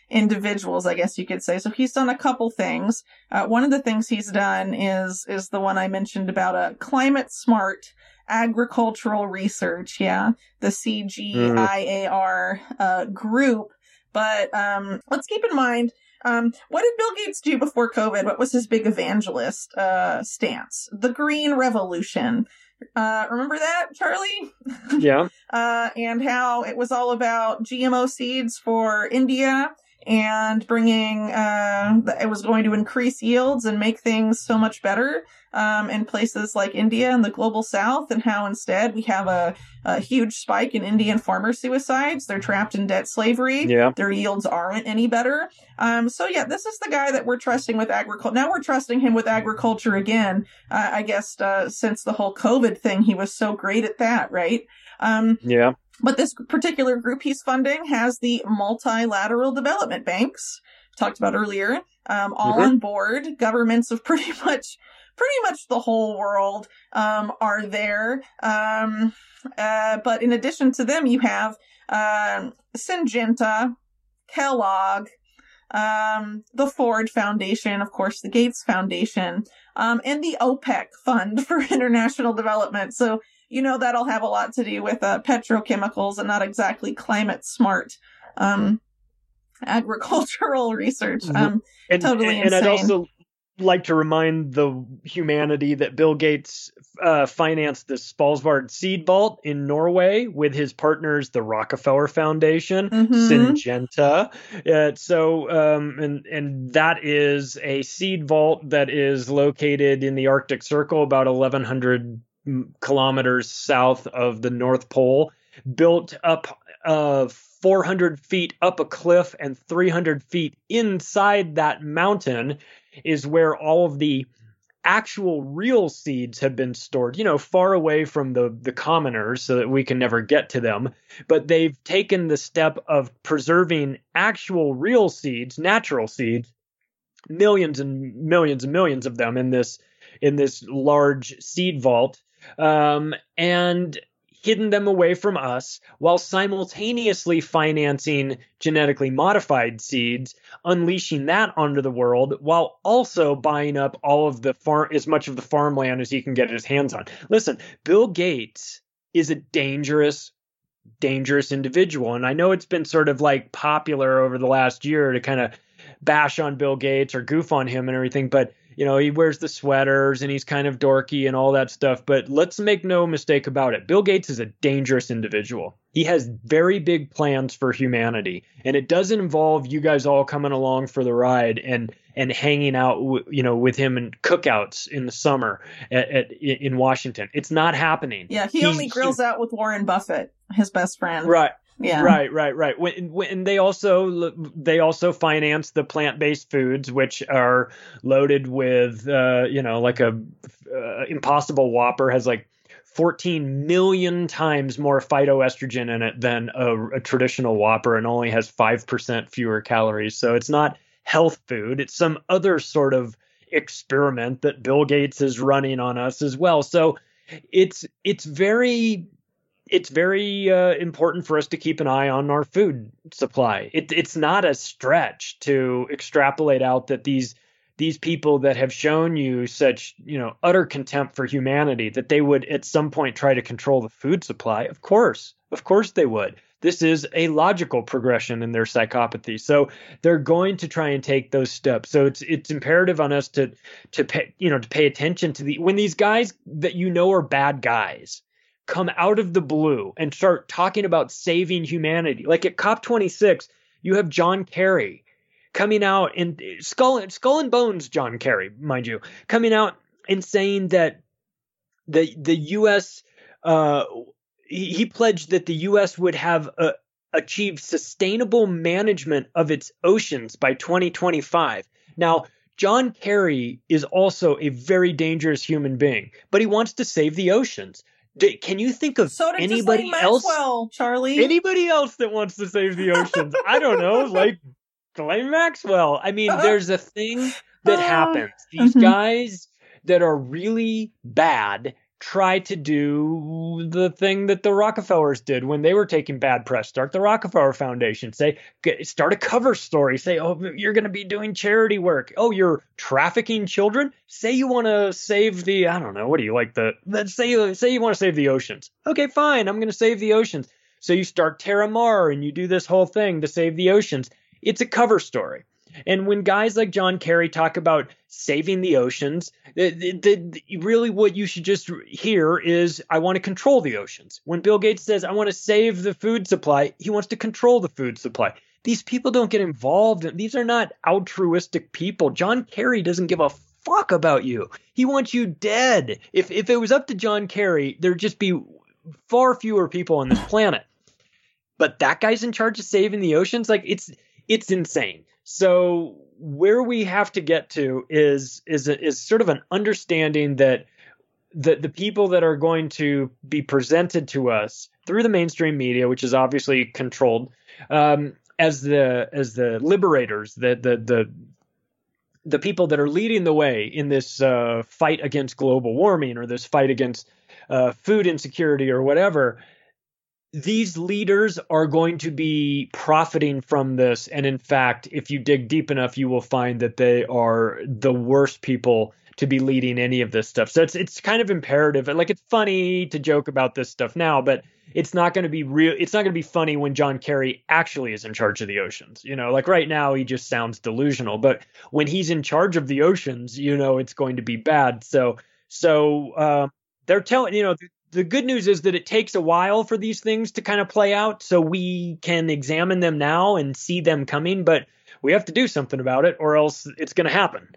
individuals, I guess you could say. So he's done a couple things. Uh, one of the things he's done is is the one I mentioned about a climate smart agricultural research. Yeah, the CGIAR uh, group. But um, let's keep in mind. Um, what did Bill Gates do before COVID? What was his big evangelist uh, stance? The Green Revolution. Uh, remember that, Charlie? Yeah. uh, and how it was all about GMO seeds for India and bringing uh, it was going to increase yields and make things so much better um, in places like India and the global south, and how instead we have a, a huge spike in Indian farmer suicides. They're trapped in debt slavery. Yeah. Their yields aren't any better. Um, so yeah, this is the guy that we're trusting with agriculture. Now we're trusting him with agriculture again. Uh, I guess uh, since the whole COVID thing, he was so great at that, right? Um, yeah. But this particular group he's funding has the multilateral development banks talked about earlier, um, all mm-hmm. on board. Governments of pretty much, pretty much the whole world, um, are there. Um, uh, but in addition to them, you have, uh, Syngenta, Kellogg, um, the Ford Foundation, of course, the Gates Foundation, um, and the OPEC Fund for International Development. So you know that'll have a lot to do with uh, petrochemicals and not exactly climate smart um, agricultural research. Mm-hmm. Um, and, totally and, and I'd also like to remind the humanity that Bill Gates uh, financed the Svalbard Seed Vault in Norway with his partners, the Rockefeller Foundation, mm-hmm. Syngenta. Uh, so, um, and and that is a seed vault that is located in the Arctic Circle, about 1,100 kilometers south of the North Pole, built up uh, 400 feet up a cliff and 300 feet inside that mountain is where all of the actual real seeds have been stored, you know, far away from the the commoners so that we can never get to them. But they've taken the step of preserving actual real seeds, natural seeds, millions and millions and millions of them in this in this large seed vault. Um, and hidden them away from us while simultaneously financing genetically modified seeds, unleashing that onto the world while also buying up all of the farm as much of the farmland as he can get his hands on. Listen, Bill Gates is a dangerous dangerous individual and I know it's been sort of like popular over the last year to kind of bash on Bill Gates or goof on him and everything, but you know, he wears the sweaters and he's kind of dorky and all that stuff. But let's make no mistake about it. Bill Gates is a dangerous individual. He has very big plans for humanity, and it doesn't involve you guys all coming along for the ride and and hanging out, you know, with him in cookouts in the summer at, at in Washington. It's not happening. Yeah, he He's, only grills he, out with Warren Buffett, his best friend. Right. Yeah. Right, right, right. When they also they also finance the plant-based foods, which are loaded with, uh, you know, like a uh, Impossible Whopper has like 14 million times more phytoestrogen in it than a, a traditional Whopper, and only has five percent fewer calories. So it's not health food; it's some other sort of experiment that Bill Gates is running on us as well. So it's it's very it's very uh, important for us to keep an eye on our food supply. It, it's not a stretch to extrapolate out that these these people that have shown you such you know utter contempt for humanity that they would at some point try to control the food supply. Of course, of course they would. This is a logical progression in their psychopathy. So they're going to try and take those steps. So it's it's imperative on us to to pay you know to pay attention to the when these guys that you know are bad guys come out of the blue and start talking about saving humanity. Like at COP26, you have John Kerry coming out and skull, skull and bones, John Kerry, mind you, coming out and saying that the the U.S. Uh, he, he, pledged that the U.S. would have uh, achieved sustainable management of its oceans by 2025. Now, John Kerry is also a very dangerous human being, but he wants to save the oceans. Do, can you think of so anybody else? Maxwell, Charlie. Anybody else that wants to save the oceans? I don't know, like Ghislaine Maxwell. I mean, there's a thing that happens. These mm-hmm. guys that are really bad try to do the thing that the Rockefellers did when they were taking bad press. Start the Rockefeller Foundation. Say, start a cover story. Say, oh, you're going to be doing charity work. Oh, you're trafficking children. Say you want to save the, I don't know, what do you like the, let's say, say you want to save the oceans. Okay, fine. I'm going to save the oceans. So you start Terra Mar and you do this whole thing to save the oceans. It's a cover story. And when guys like John Kerry talk about saving the oceans, the, the, the, really what you should just hear is, I want to control the oceans. When Bill Gates says, I want to save the food supply, he wants to control the food supply. These people don't get involved. These are not altruistic people. John Kerry doesn't give a fuck about you. He wants you dead. If, if it was up to John Kerry, there'd just be far fewer people on this planet. But that guy's in charge of saving the oceans. Like it's it's insane. So where we have to get to is is is sort of an understanding that the the people that are going to be presented to us through the mainstream media, which is obviously controlled, um, as the as the liberators, the the the the people that are leading the way in this uh, fight against global warming or this fight against uh, food insecurity or whatever, these leaders are going to be profiting from this. And in fact, if you dig deep enough, you will find that they are the worst people to be leading any of this stuff. So it's it's kind of imperative. Like it's funny to joke about this stuff now, but it's not going to be real. It's not going to be funny when John Kerry actually is in charge of the oceans. You know, like right now he just sounds delusional, but when he's in charge of the oceans, you know, it's going to be bad. So so uh, they're telling you know the good news is that it takes a while for these things to kind of play out so we can examine them now and see them coming but we have to do something about it or else it's going to happen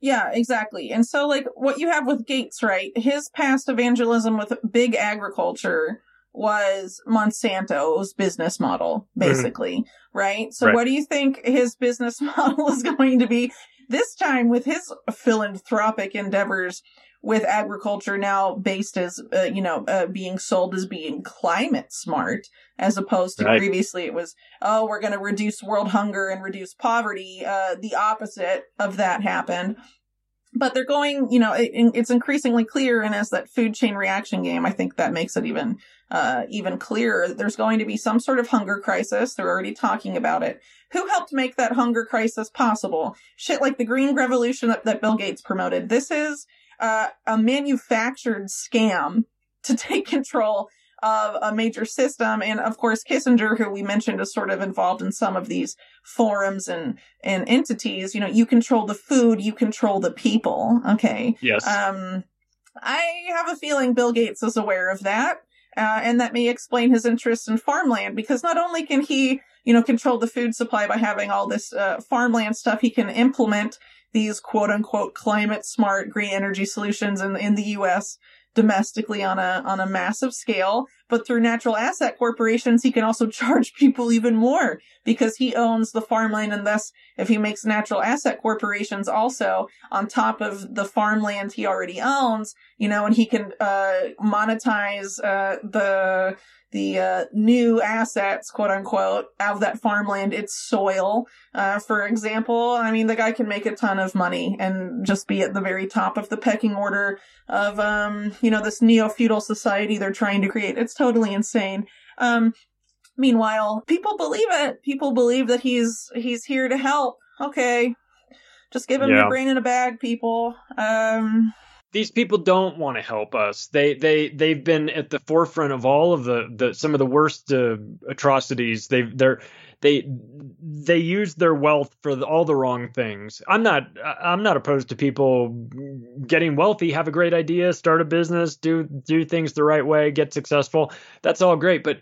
yeah exactly and so like what you have with gates right his past evangelism with big agriculture was monsanto's business model mm-hmm. basically mm-hmm. right so right. what do you think his business model is going to be this time with his philanthropic endeavors with agriculture now based as uh, you know uh, being sold as being climate smart as opposed to right. previously it was oh we're going to reduce world hunger and reduce poverty uh, the opposite of that happened. But they're going you know it, it's increasingly clear and as that food chain reaction game i think that makes it even uh, even clearer. There's going to be some sort of hunger crisis. They're already talking about it. Who helped make that hunger crisis possible? Shit like the green revolution that, that bill gates promoted. This is uh, a manufactured scam to take control of a major system. And of course, Kissinger, who we mentioned is sort of involved in some of these forums and, and entities, you know, you control the food, you control the people. Okay. Yes. Um, I have a feeling Bill Gates is aware of that. Uh, and that may explain his interest in farmland because not only can he, you know, control the food supply by having all this uh, farmland stuff, he can implement these quote unquote climate smart green energy solutions in, in the US domestically on a on a massive scale. But through natural asset corporations he can also charge people even more because he owns the farmland and thus if he makes natural asset corporations also on top of the farmland he already owns you know and he can uh monetize uh the the uh, new assets, quote unquote, of that farmland, its soil. Uh, for example, I mean, the guy can make a ton of money and just be at the very top of the pecking order of, um, you know, this neo feudal society they're trying to create. It's totally insane. Um, meanwhile, people believe it. People believe that he's he's here to help. Okay, just give him yeah. your brain in a bag, people. Um, these people don't want to help us. They they they've been at the forefront of all of the, the some of the worst uh, atrocities. They they're they they use their wealth for the, all the wrong things. I'm not I'm not opposed to people getting wealthy, have a great idea, start a business, do do things the right way, get successful. That's all great, but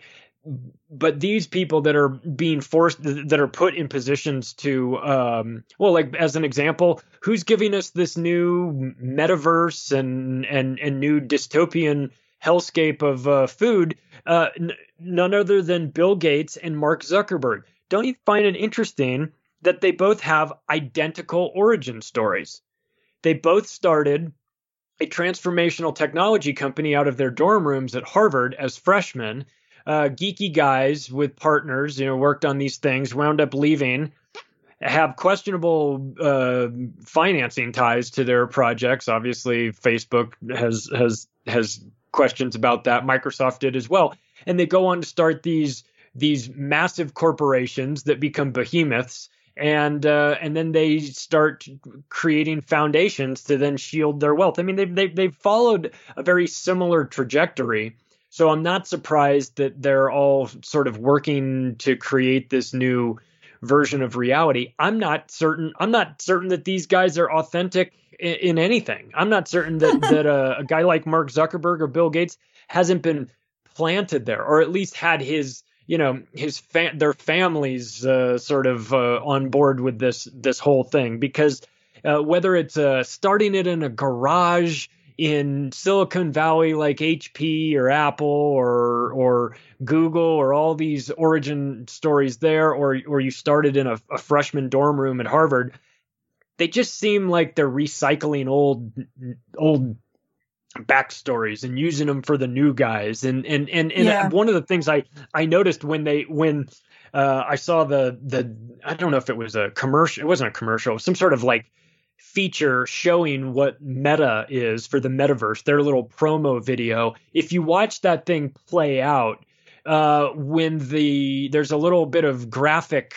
but these people that are being forced that are put in positions to um, well like as an example who's giving us this new metaverse and and and new dystopian hellscape of uh, food? Uh, n- none other than bill gates and mark zuckerberg. Don't you find it interesting that they both have identical origin stories? They both started a transformational technology company out of their dorm rooms at harvard as freshmen uh, geeky guys with partners, you know, worked on these things, wound up leaving, have questionable uh, financing ties to their projects. Obviously, Facebook has has has questions about that. Microsoft did as well, and they go on to start these these massive corporations that become behemoths and uh, and then they start creating foundations to then shield their wealth. I mean, they've they've, they've followed a very similar trajectory so I'm not surprised that they're all sort of working to create this new version of reality. I'm not certain. I'm not certain that these guys are authentic in, in anything. I'm not certain that that a, a, guy like Mark Zuckerberg or Bill Gates hasn't been planted there, or at least had his you know his fa- their families uh, sort of uh, on board with this this whole thing because uh, whether it's uh, starting it in a garage in Silicon Valley like HP or Apple or or Google or all these origin stories there or or you started in a, a freshman dorm room at Harvard they just seem like they're recycling old old backstories and using them for the new guys and and and, and yeah. one of the things I I noticed when they when uh, I saw the the I don't know if it was a commercial it wasn't a commercial was some sort of like feature showing what meta is for the metaverse, their little promo video. If you watch that thing play out, uh, when the there's a little bit of graphic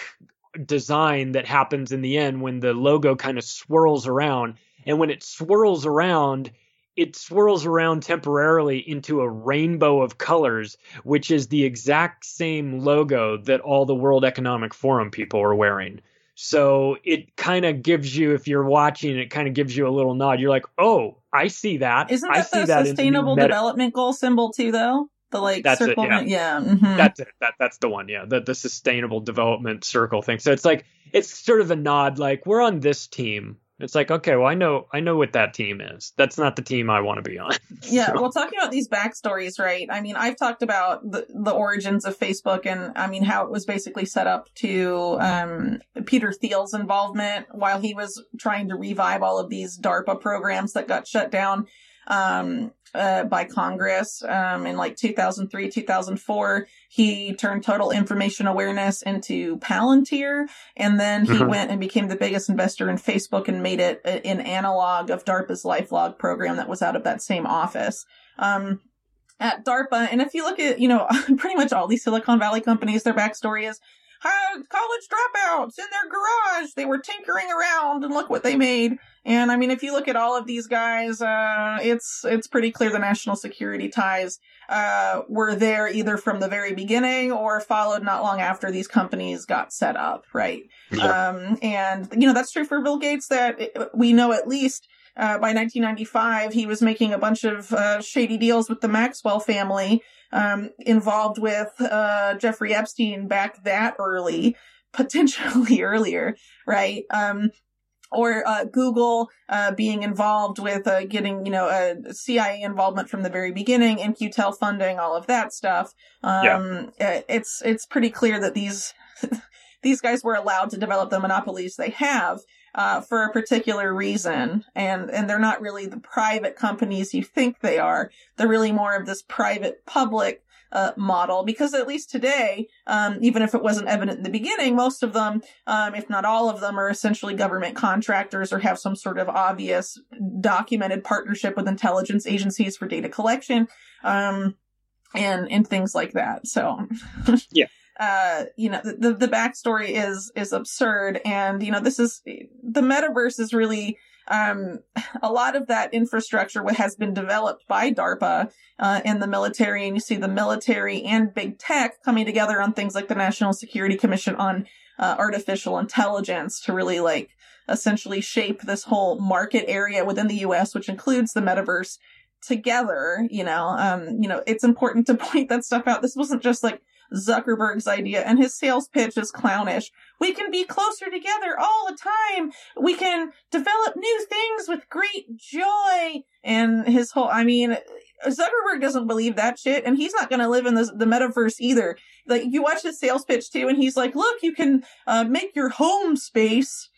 design that happens in the end when the logo kind of swirls around, and when it swirls around, it swirls around temporarily into a rainbow of colors, which is the exact same logo that all the World Economic Forum people are wearing. So it kind of gives you, if you're watching, it kind of gives you a little nod. You're like, oh, I see that. Isn't that the that sustainable development goal symbol too, though? The like that's circle. It, yeah, yeah. Mm-hmm. that's it. That that's the one. Yeah, the the sustainable development circle thing. So it's like it's sort of a nod, like we're on this team. It's like, okay, well, I know, I know what that team is. That's not the team I want to be on. Yeah, so. well, talking about these backstories, right? I mean, I've talked about the the origins of Facebook, and I mean how it was basically set up to um, Peter Thiel's involvement while he was trying to revive all of these DARPA programs that got shut down um, uh, by Congress um, in like 2003, 2004. He turned total information awareness into Palantir, and then he mm-hmm. went and became the biggest investor in Facebook and made it an analog of DARPA's LifeLog program that was out of that same office. Um, at DARPA, and if you look at, you know, pretty much all these Silicon Valley companies, their backstory is college dropouts in their garage. They were tinkering around and look what they made. And I mean, if you look at all of these guys, uh, it's, it's pretty clear the national security ties, uh, were there either from the very beginning or followed not long after these companies got set up, right? Yeah. Um, and, you know, that's true for Bill Gates that we know at least, uh, by 1995, he was making a bunch of uh, shady deals with the Maxwell family, um, involved with uh, Jeffrey Epstein back that early, potentially earlier, right? Um, or uh, Google uh, being involved with uh, getting, you know, a CIA involvement from the very beginning, In-Q-Tel funding, all of that stuff. Um, yeah. It's it's pretty clear that these these guys were allowed to develop the monopolies they have uh, for a particular reason, and and they're not really the private companies you think they are. They're really more of this private public uh, model because at least today, um, even if it wasn't evident in the beginning, most of them, um, if not all of them, are essentially government contractors or have some sort of obvious documented partnership with intelligence agencies for data collection, um, and and things like that. So, yeah uh, you know, the, the backstory is, is absurd. And, you know, this is, the metaverse is really, um, a lot of that infrastructure has been developed by DARPA, uh, in the military. And you see the military and big tech coming together on things like the National Security Commission on, uh, artificial intelligence to really like essentially shape this whole market area within the US, which includes the metaverse together, you know, um, you know, it's important to point that stuff out. This wasn't just like, Zuckerberg's idea, and his sales pitch is clownish. We can be closer together all the time. We can develop new things with great joy. And his whole, I mean, Zuckerberg doesn't believe that shit, and he's not going to live in the, the metaverse either. Like, you watch his sales pitch too, and he's like, look, you can uh, make your home space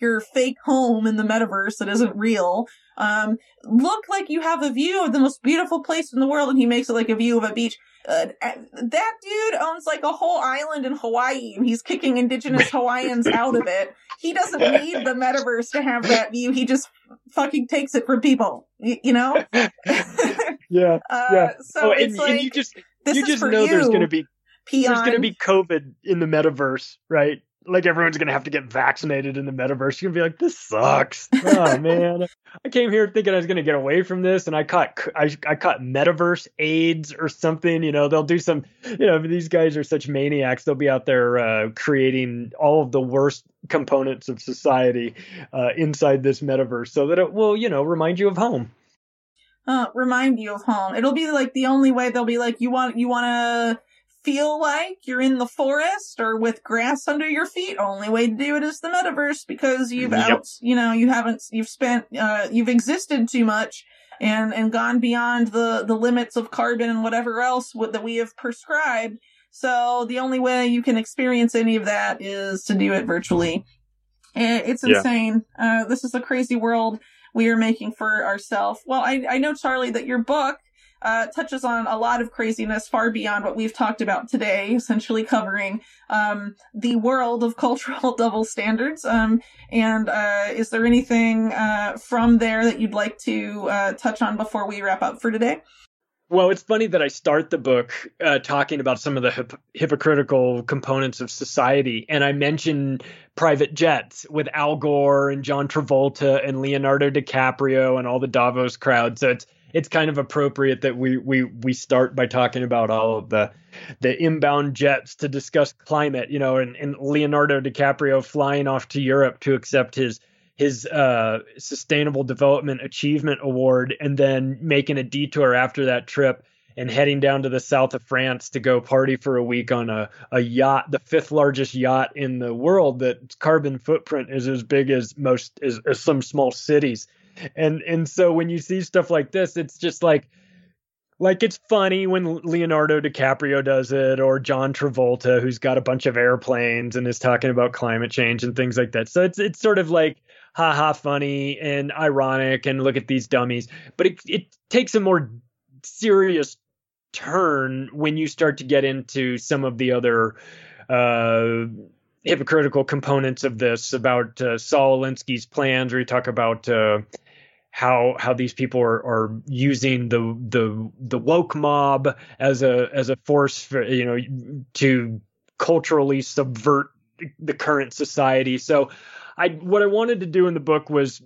your fake home in the metaverse that isn't real um, look like you have a view of the most beautiful place in the world and he makes it like a view of a beach uh, that dude owns like a whole island in Hawaii and he's kicking indigenous Hawaiians out of it. He doesn't need the metaverse to have that view. He just fucking takes it from people, y- you know? yeah. Uh, yeah. So oh, it's and, like, and you just, you just know you, there's going to be, peon. there's going to be COVID in the metaverse, right? Like everyone's gonna have to get vaccinated in the metaverse. You're gonna be like, this sucks. Oh man, I came here thinking I was gonna get away from this, and I caught I, I caught metaverse AIDS or something. You know, they'll do some. You know, these guys are such maniacs. They'll be out there uh, creating all of the worst components of society uh, inside this metaverse, so that it will, you know, remind you of home. Uh, remind you of home. It'll be like the only way they'll be like, you want you want to feel like you're in the forest or with grass under your feet. Only way to do it is the metaverse because you've yep. out, you know, you haven't, you've spent, uh, you've existed too much and, and gone beyond the, the limits of carbon and whatever else that we have prescribed. So the only way you can experience any of that is to do it virtually. It's insane. Yeah. Uh, this is a crazy world we are making for ourselves. Well, I, I know, Charlie, that your book uh, touches on a lot of craziness far beyond what we've talked about today, essentially covering um, the world of cultural double standards. Um, and uh, is there anything uh, from there that you'd like to uh, touch on before we wrap up for today? Well, it's funny that I start the book uh, talking about some of the hip- hypocritical components of society, and I mention private jets with Al Gore and John Travolta and Leonardo DiCaprio and all the Davos crowd. So it's it's kind of appropriate that we we we start by talking about all of the the inbound jets to discuss climate, you know, and, and Leonardo DiCaprio flying off to Europe to accept his his uh, sustainable development achievement award and then making a detour after that trip and heading down to the south of France to go party for a week on a, a yacht, the fifth largest yacht in the world that carbon footprint is as big as most as, as some small cities. And and so when you see stuff like this, it's just like like it's funny when Leonardo DiCaprio does it or John Travolta who's got a bunch of airplanes and is talking about climate change and things like that. So it's it's sort of like haha funny and ironic and look at these dummies. But it it takes a more serious turn when you start to get into some of the other uh, hypocritical components of this about uh, Saul Alinsky's plans, where you talk about uh, how how these people are, are using the the the woke mob as a as a force for you know to culturally subvert the current society. So I what I wanted to do in the book was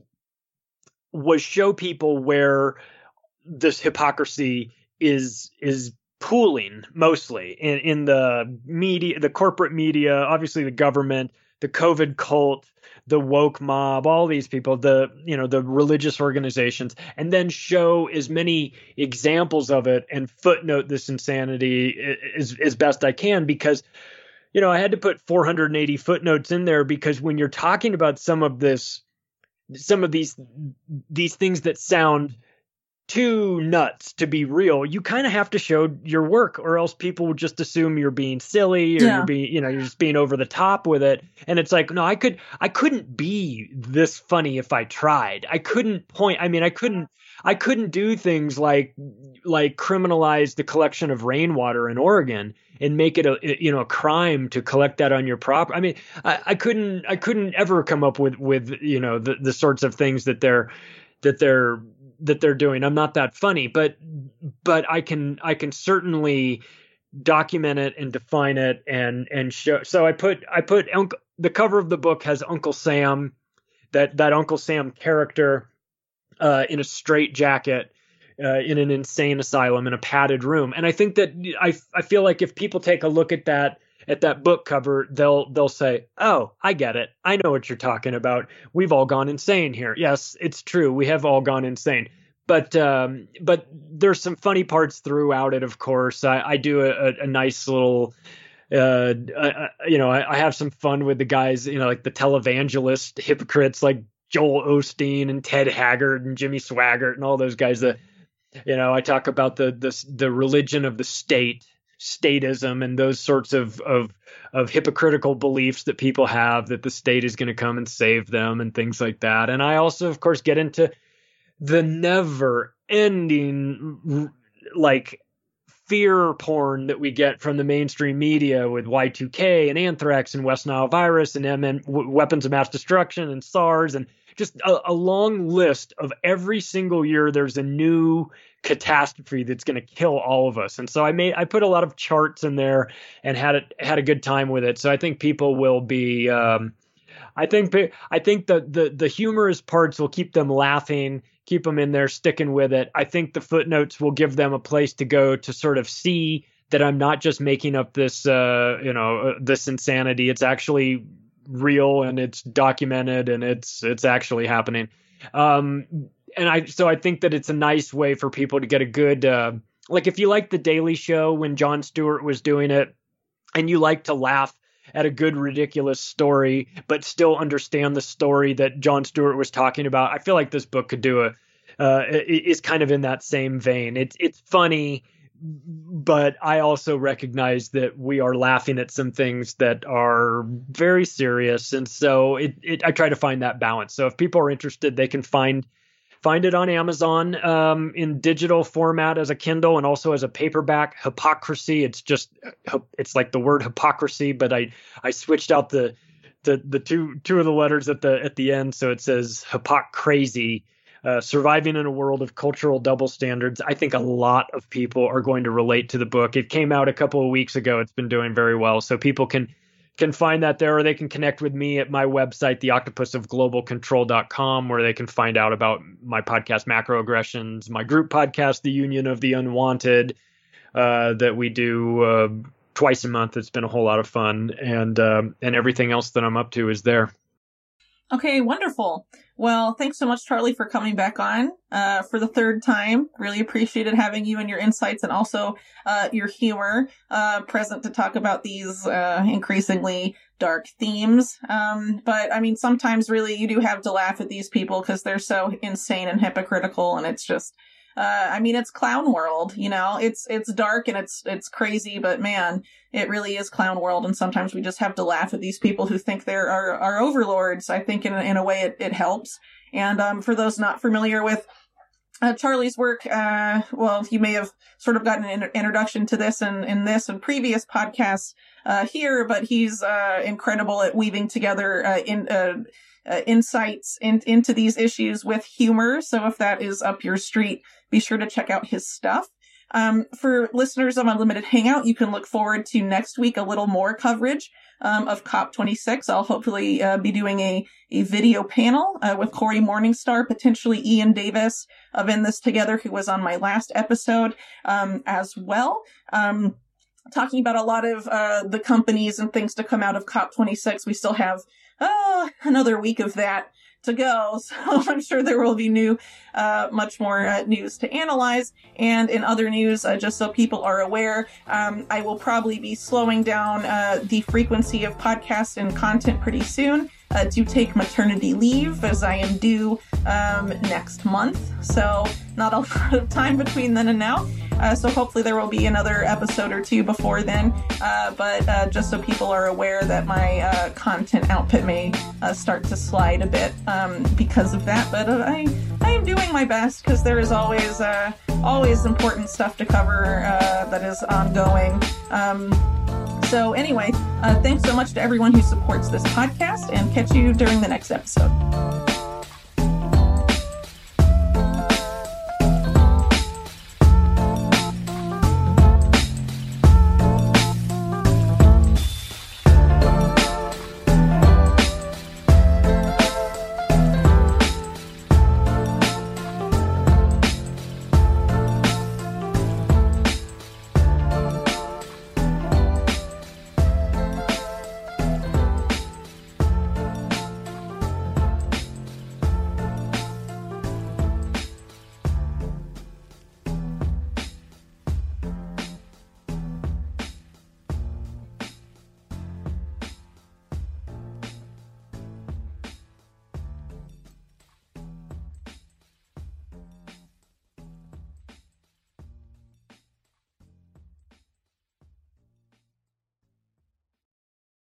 was show people where this hypocrisy is is pooling mostly in, in the media, the corporate media, obviously the government, the COVID cult, the woke mob, all these people, the you know the religious organizations, and then show as many examples of it and footnote this insanity as as best I can because you know I had to put 480 footnotes in there because when you're talking about some of this, some of these these things that sound too nuts to be real, you kind of have to show your work, or else people would just assume you're being silly or yeah. you're being, you know, you're just being over the top with it. And it's like, no, I could, I couldn't be this funny if I tried. I couldn't point. I mean, I couldn't, I couldn't do things like, like criminalize the collection of rainwater in Oregon and make it a, you know, a crime to collect that on your property. I mean, I, I couldn't, I couldn't ever come up with, with, you know, the, the sorts of things that they're, that they're that they're doing. I'm not that funny, but but I can I can certainly document it and define it and and show. So I put I put Uncle, the cover of the book has Uncle Sam, that that Uncle Sam character uh, in a straight jacket. Uh, in an insane asylum in a padded room, and I think that I I feel like if people take a look at that at that book cover, they'll they'll say, "Oh, I get it. I know what you're talking about. We've all gone insane here." Yes, it's true. We have all gone insane. But um, but there's some funny parts throughout it. Of course, I, I do a, a, nice little. Uh, uh, you know, I, I, have some fun with the guys. You know, like the televangelist hypocrites, like Joel Osteen and Ted Haggard and Jimmy Swaggart and all those guys. That you know, I talk about the the the religion of the state statism and those sorts of of of hypocritical beliefs that people have that the state is going to come and save them and things like that. And I also, of course, get into the never ending like fear porn that we get from the mainstream media with Y2K and anthrax and West Nile virus and MN, weapons of mass destruction and SARS and just a, a long list of every single year there's a new catastrophe that's going to kill all of us. And so I made I put a lot of charts in there and had it had a good time with it. So I think people will be um, I think I think the the the humorous parts will keep them laughing, keep them in there sticking with it. I think the footnotes will give them a place to go to sort of see that I'm not just making up this uh, you know uh, this insanity. It's actually real and it's documented and it's it's actually happening. Um, and I so I think that it's a nice way for people to get a good uh, like if you like the Daily Show when Jon Stewart was doing it, and you like to laugh at a good ridiculous story, but still understand the story that Jon Stewart was talking about. I feel like this book could do a uh, is kind of in that same vein. It's it's funny, but I also recognize that we are laughing at some things that are very serious, and so it, it I try to find that balance. So if people are interested, they can find Find it on Amazon um, in digital format as a Kindle and also as a paperback. Hypocrazy. It's just it's like the word hypocrisy, but I I switched out the the the two two of the letters at the at the end, so it says hypocrazy. Uh, surviving in a world of cultural double standards. I think a lot of people are going to relate to the book. It came out a couple of weeks ago. It's been doing very well, so people can can find that there, or they can connect with me at my website, theoctopusofglobalcontrol.com, where they can find out about my podcast, Macroaggressions, my group podcast, The Union of the Unwanted, uh, that we do uh, twice a month. It's been a whole lot of fun, and um, and everything else that I'm up to is there. Okay, wonderful. Well, thanks so much, Charlie, for coming back on uh, for the third time. Really appreciated having you and your insights and also uh, your humor uh, present to talk about these uh, increasingly dark themes. Um, but I mean, sometimes really you do have to laugh at these people because they're so insane and hypocritical, and it's just uh, I mean, it's clown world, you know, it's, it's dark and it's, it's crazy, but man, it really is clown world. And sometimes we just have to laugh at these people who think they're our, our overlords. I think in, in a way it, it helps. And, um, for those not familiar with, uh, Charlie's work, uh, well, you may have sort of gotten an introduction to this in, in this and previous podcasts, uh, here, but he's, uh, incredible at weaving together, uh, in, uh, insights in, into these issues with humor. So if that is up your street, be sure to check out his stuff. Um, for listeners of Unlimited Hangout, you can look forward to next week a little more coverage um, of COP26. I'll hopefully uh, be doing a, a video panel uh, with Cory Morningstar, potentially Ian Davis of In This Together, who was on my last episode um, as well. Um, talking about a lot of uh, the companies and things to come out of COP26. We still have oh, another week of that to go. So I'm sure there will be new, uh, much more uh, news to analyze. And in other news, uh, just so people are aware, um, I will probably be slowing down uh, the frequency of podcasts and content pretty soon uh, to take maternity leave as I am due um, next month. So not a lot of time between then and now. Uh, so hopefully there will be another episode or two before then. Uh, but uh, just so people are aware that my uh, content output may uh, start to slide a bit um, because of that. But uh, I I am doing my best because there is always always important stuff to cover that is ongoing. Um, so anyway, thanks so much to everyone who supports this podcast, and catch you during the next episode.